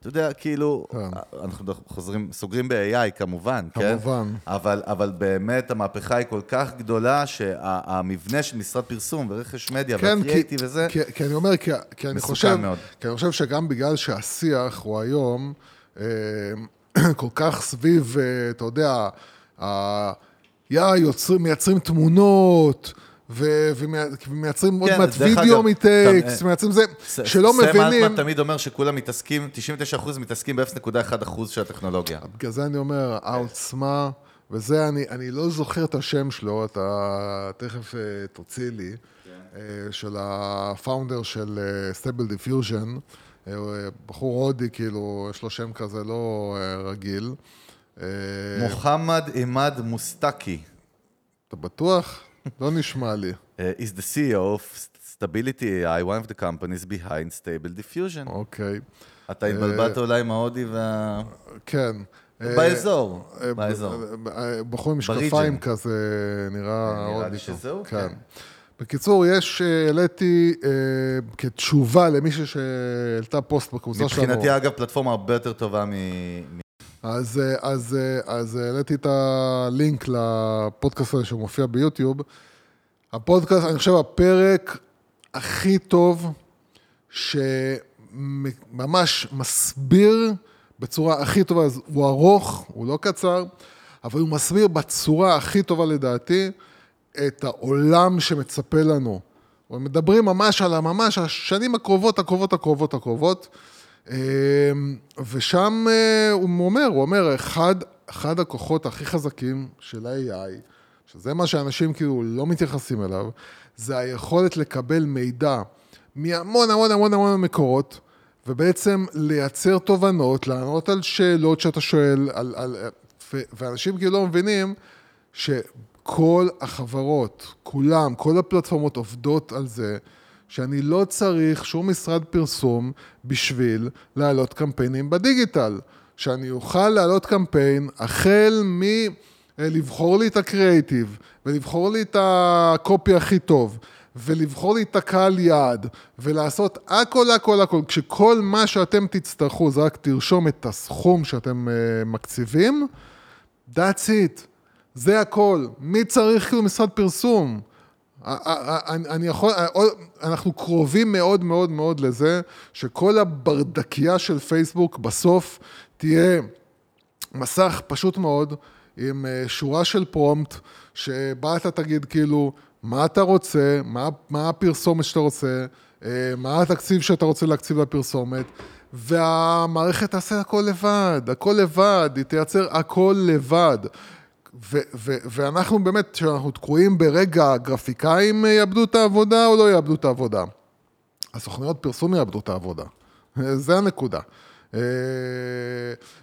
אתה יודע, כאילו, כן. אנחנו חוזרים, סוגרים ב-AI כמובן, כן? כמובן. אבל, אבל באמת המהפכה היא כל כך גדולה, שהמבנה של משרד פרסום ורכש מדיה כן, כי, והקריאיטיב וזה, כי, כי אני אומר, כי, כי אני חושב, מאוד. כי אני חושב שגם בגלל שהשיח הוא היום אה, <clears throat> כל כך סביב, אה, אתה יודע, יא, יוצרים, מייצרים תמונות, ומייצרים עוד כן, מעט וידאו מטקסט, מייצרים זה, שלא סם מבינים, אלטמן תמיד אומר שכולם מתעסקים, 99% מתעסקים ב-0.1% של הטכנולוגיה. בגלל זה אני אומר, העוצמה, וזה, אני, לא זוכר את השם שלו, אתה תכף אה, תוציא לי, אה, של ה founder של Stable Diffusion, בחור הודי, כאילו, יש לו שם כזה לא אה, רגיל. אה, מוחמד עימאד מוסטקי אתה בטוח? לא נשמע לי. uh, is the CEO of Stability AI, one of the companies behind Stable Diffusion. אוקיי, אתה התבלבלת אולי עם ההודי וה... כן. אה, באזור, אה, באזור. אה, בחור עם. משקפיים כזה, נראה נראה הודי לי טוב. שזהו, כן. כן. בקיצור, יש, אה, העליתי אה, כתשובה למישהי שהעלתה פוסט בקבוצה שלנו. מבחינתי, אגב, פלטפורמה הרבה יותר טובה מ... מ- אז, אה, אז, אה, אז העליתי את הלינק לפודקאסט הזה שמופיע ביוטיוב. הפודקאסט, אני חושב, הפרק הכי טוב, שממש מסביר בצורה הכי טובה, אז הוא ארוך, הוא לא קצר, אבל הוא מסביר בצורה הכי טובה לדעתי את העולם שמצפה לנו. מדברים ממש על הממש השנים הקרובות, הקרובות, הקרובות, הקרובות. אה, ושם אה, הוא אומר, הוא אומר, אחד, אחד הכוחות הכי חזקים של ה-AI, שזה מה שאנשים כאילו לא מתייחסים אליו, זה היכולת לקבל מידע מהמון המון המון המון מקורות, ובעצם לייצר תובנות, לענות על שאלות שאתה שואל, על, על, ו, ואנשים כאילו לא מבינים שכל החברות, כולם, כל הפלטפורמות עובדות על זה שאני לא צריך שום משרד פרסום בשביל להעלות קמפיינים בדיגיטל. שאני אוכל להעלות קמפיין החל מ... לבחור לי את הקריאיטיב, ולבחור לי את הקופי הכי טוב, ולבחור לי את הקהל יעד, ולעשות הכל, הכל, הכל. כשכל מה שאתם תצטרכו זה רק תרשום את הסכום שאתם uh, מקציבים, that's it. זה הכל. מי צריך כאילו משרד פרסום? אני יכול, אנחנו קרובים מאוד מאוד מאוד לזה שכל הברדקייה של פייסבוק בסוף תהיה מסך פשוט מאוד עם אה, שורה של פרומפט שבה אתה תגיד כאילו מה אתה רוצה, מה, מה הפרסומת שאתה רוצה, אה, מה התקציב שאתה רוצה להקציב לפרסומת והמערכת תעשה הכל לבד, הכל לבד, היא תייצר הכל לבד. ו- ו- ואנחנו באמת, כשאנחנו תקועים ברגע, הגרפיקאים יאבדו את העבודה או לא יאבדו את העבודה? הסוכניות פרסום יאבדו את העבודה. זה הנקודה. אה,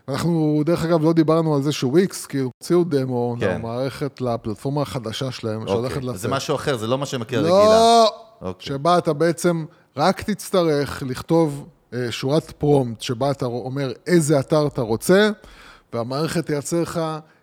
אנחנו, דרך אגב, לא דיברנו על זה שוויקס, כאילו, הוציאו דמו, כן. למערכת, לפלטפורמה החדשה שלהם, שהולכת אוקיי, לצאת. זה משהו אחר, זה לא מה שמכיר רגילה. לא, אוקיי. שבה אתה בעצם רק תצטרך לכתוב אה, שורת פרומפט, שבה אתה אומר איזה אתר אתה רוצה, והמערכת תייצר לך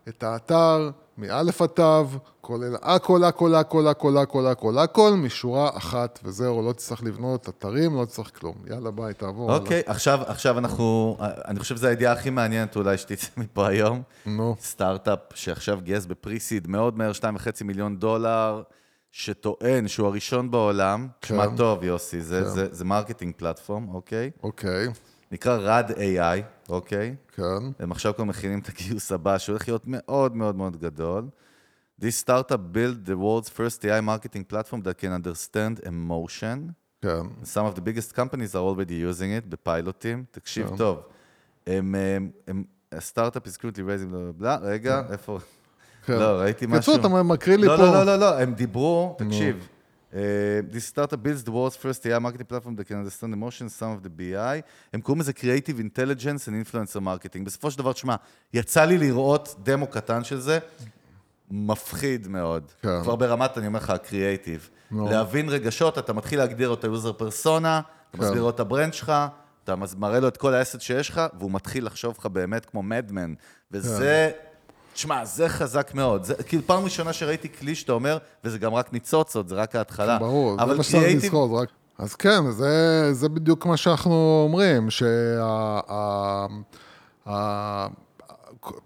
את האתר מאלף עד תו, כולל הכל, הכל, הכל, הכל, הכל, הכל, הכל, משורה אחת, וזהו, לא תצטרך לבנות אתרים, לא תצטרך כלום. יאללה, ביי, תעבור. אוקיי, עכשיו, עכשיו אנחנו, אני חושב שזו הידיעה הכי מעניינת אולי שתצא <laughs> מפה היום. נו. סטארט-אפ שעכשיו גייס ב pre-seed מאוד מהר, 2.5 מיליון דולר, שטוען שהוא הראשון בעולם. כן. טוב, יוסי, זה, כן. זה, זה marketing platform, אוקיי? אוקיי, נקרא RAD AI, אוקיי? כן, הם עכשיו כבר מכינים את הגיוס הבא, שהולך להיות מאוד מאוד מאוד גדול. This startup built the world's first AI marketing platform that can understand emotion. כן. Some of the biggest companies are already using it בפיילוטים. תקשיב כן. טוב. הם, הם, הם, הסטארט-אפ is currently raising, בלה בלה בלה, רגע, איפה? כן. לא, ראיתי משהו. קיצור, אתה מקריא לי לא, פה. לא, לא, לא, לא, הם דיברו, תקשיב. Uh, this startup builds the world's first AI marketing platform that can understand emotions, some of the BI. הם קוראים לזה Creative Intelligence and Influencer Marketing. בסופו של דבר, תשמע, יצא לי לראות דמו קטן של זה, מפחיד מאוד. כן. כבר ברמת, אני אומר לך, הקריאייטיב. נו. להבין רגשות, אתה מתחיל להגדיר את ה user persona, אתה כן. מסביר לו את ה brand שלך, אתה מראה לו את כל ה asset שיש לך, והוא מתחיל לחשוב לך באמת כמו Mad Men. וזה, תשמע, זה חזק מאוד. זה כאילו פעם ראשונה שראיתי כלי שאתה אומר, וזה גם רק ניצוצות, זה רק ההתחלה. ברור, זה מה שצריך לזכור, זה רק... אז כן, זה, זה בדיוק מה שאנחנו אומרים, שה... ה, ה,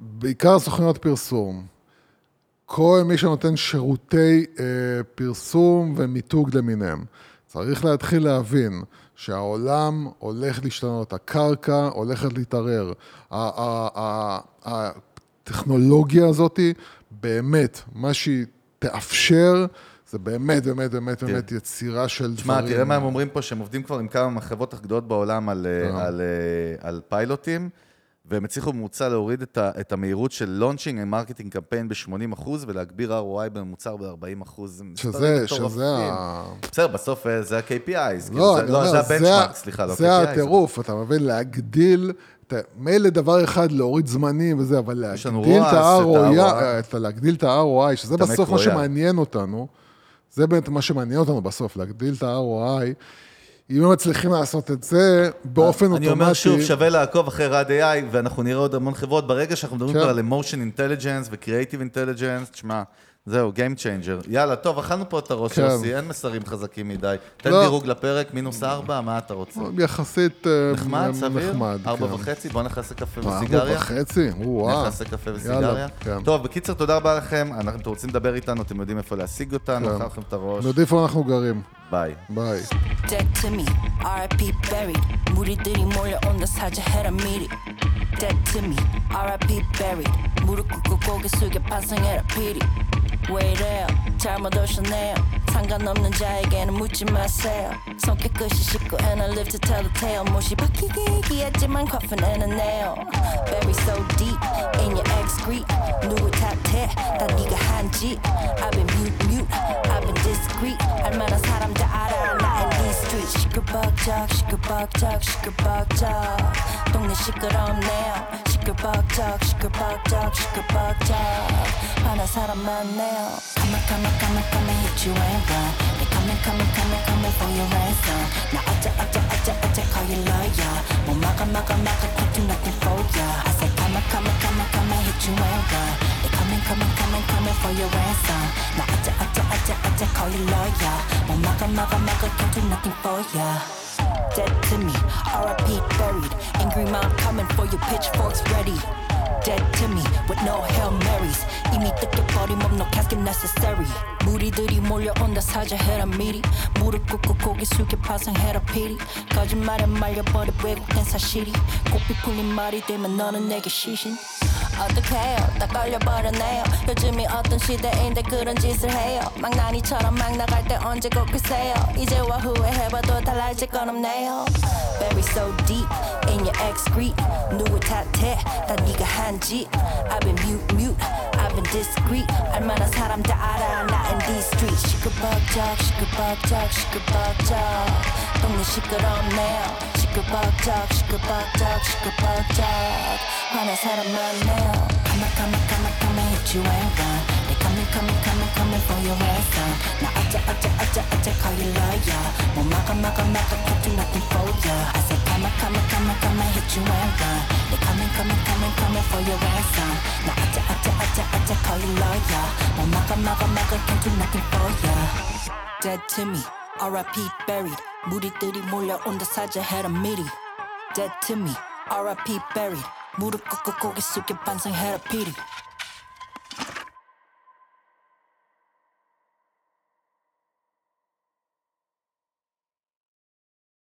בעיקר סוכניות פרסום, כל מי שנותן שירותי אה, פרסום ומיתוג למיניהם, צריך להתחיל להבין שהעולם הולך להשתנות, הקרקע הולכת להתערער. הטכנולוגיה הזאת, באמת, מה שהיא תאפשר, זה באמת, באמת, באמת, באמת יצירה של תשמע, דברים. תראה מה הם אומרים פה, שהם עובדים כבר עם כמה מהחברות הגדולות בעולם על, אה, כן. על, אה, על פיילוטים, והם הצליחו בממוצע להוריד את, ה, את המהירות של launching ו marketing campaign ב-80% ולהגביר ROI בממוצע ב-40%. שזה, שזה ה... בסדר, בסוף אה, זה ה-KPIs. לא, זה, אני לא, אומר, זה זה הבנצ'מארק, סליחה, לא זה KPIs. הטירוף, אתה מבין? להגדיל, מילא דבר אחד להוריד זמנים וזה, אבל להגדיל את ה-ROI, להגדיל את ה-ROI, שזה בסוף מה שמעניין אותנו, זה באמת מה שמעניין אותנו בסוף, להגדיל את ה-ROI. אם הם מצליחים לעשות את זה באופן אוטומטי... אני אומר שוב, שווה לעקוב אחרי רד AI, ואנחנו נראה עוד המון חברות. ברגע שאנחנו מדברים כן. כבר על emotion intelligence ו-creative intelligence, תשמע, זהו, Game Changer. יאללה, טוב, אכלנו פה את הראש כן. אין מסרים חזקים מדי. תן לא. דירוג לפרק, מינוס ארבע, מה אתה רוצה? <laughs> יחסית אה, נחמד, סביר? נחמד, ארבע כן. וחצי, בוא נכנס לקפה וסיגריה. ארבע וחצי, וואו. נכנס לקפה וסיגריה. כן. טוב, בקיצר, תודה רבה לכם. אנחנו אתם רוצים לדבר איתנו, אתם יודעים איפה להשיג אותנו, כן. אכלנו לכם את הראש. נדיף איפה אנחנו גרים. ביי. ביי. Dead to me, RIP buried. 무릎 꿇고 고개 숙여 반성해라 피리. 왜 이래요? 잘못 오셨네요. 상관없는 자에게는 묻지 마세요. 성격 끝이 씻고 and I live to tell the tale. 못이 박히게 얘기했지만 coffin and a nail. Bury so deep in your excrete. 누구 탓해? 다 네가 한 짓. I've been mute mute. I've been discreet. 알만한 사람 다 알아. 나 in these streets. 시끌벅적 시끌벅적 시끌벅적. 동네 시끄럽네요. 시끌벅적 시끌벅적 시끌벅적. 화난 사람 많네요. Come on come on come on come and hit you and run. They coming coming coming coming for your ransom. 나 어째 어째 어째 어째 call you lawyer. 뭐 막아 막아 막아 quick do nothing for ya. I said come on come on come on come and hit you and run. They coming coming coming coming for your ransom. 나 어째 어째 어째 어째 call you lawyer. 뭐 막아 막아 막아 quick do nothing for ya. Dead to me, RIP buried. Angry mom coming for your pitchforks ready. Dead to me with no Hail Marys. 이미 뜯겨버린 몸 no casket necessary. 무리들이 몰려온다 사자해라 미리. 무릎 꿇고 고개 숙여 파상해라 피리. 거짓말에 말려버려 왜곡된 사실이. 꽃비 풀린 말이 되면 너는 내게 시신. 어떡해요? 다 걸려버렸네요. 요즘이 어떤 시대인데 그런 짓을 해요. 망나니처럼 막 나갈 때 언제 꼭 글쎄요. 이제와 후회해봐도 달라질 건 없네요. Bury so deep in your excrete 누구 탓해? 다 네가 한짓. I've been mute mute. I've been discreet. 알만한 사람 다 알아. 나 in these streets. 시끌벅적 시끌벅적 시끌벅적. 동네 시끄럽네요 시끌벅적 시끌벅적 시끌벅적 화난 사람 많네요 Come on come on come on come on hit you and run They coming coming coming coming for your ransom 나 어째 어째 어째 어째 call you lawyer 뭐 막아 막아 막아 can't do nothing for ya I said come on come on come on come on hit you and run They coming coming coming coming for your ransom 나 어째 어째 어째 어째 call you lawyer 뭐 막아 막아 막아 can't do nothing for ya Dead to me R.I.P. buried 무리들이 몰려온다 사자해라 미리 Dead to me R.I.P. buried 무릎 꿇고 고개 숙여 반성해라 피리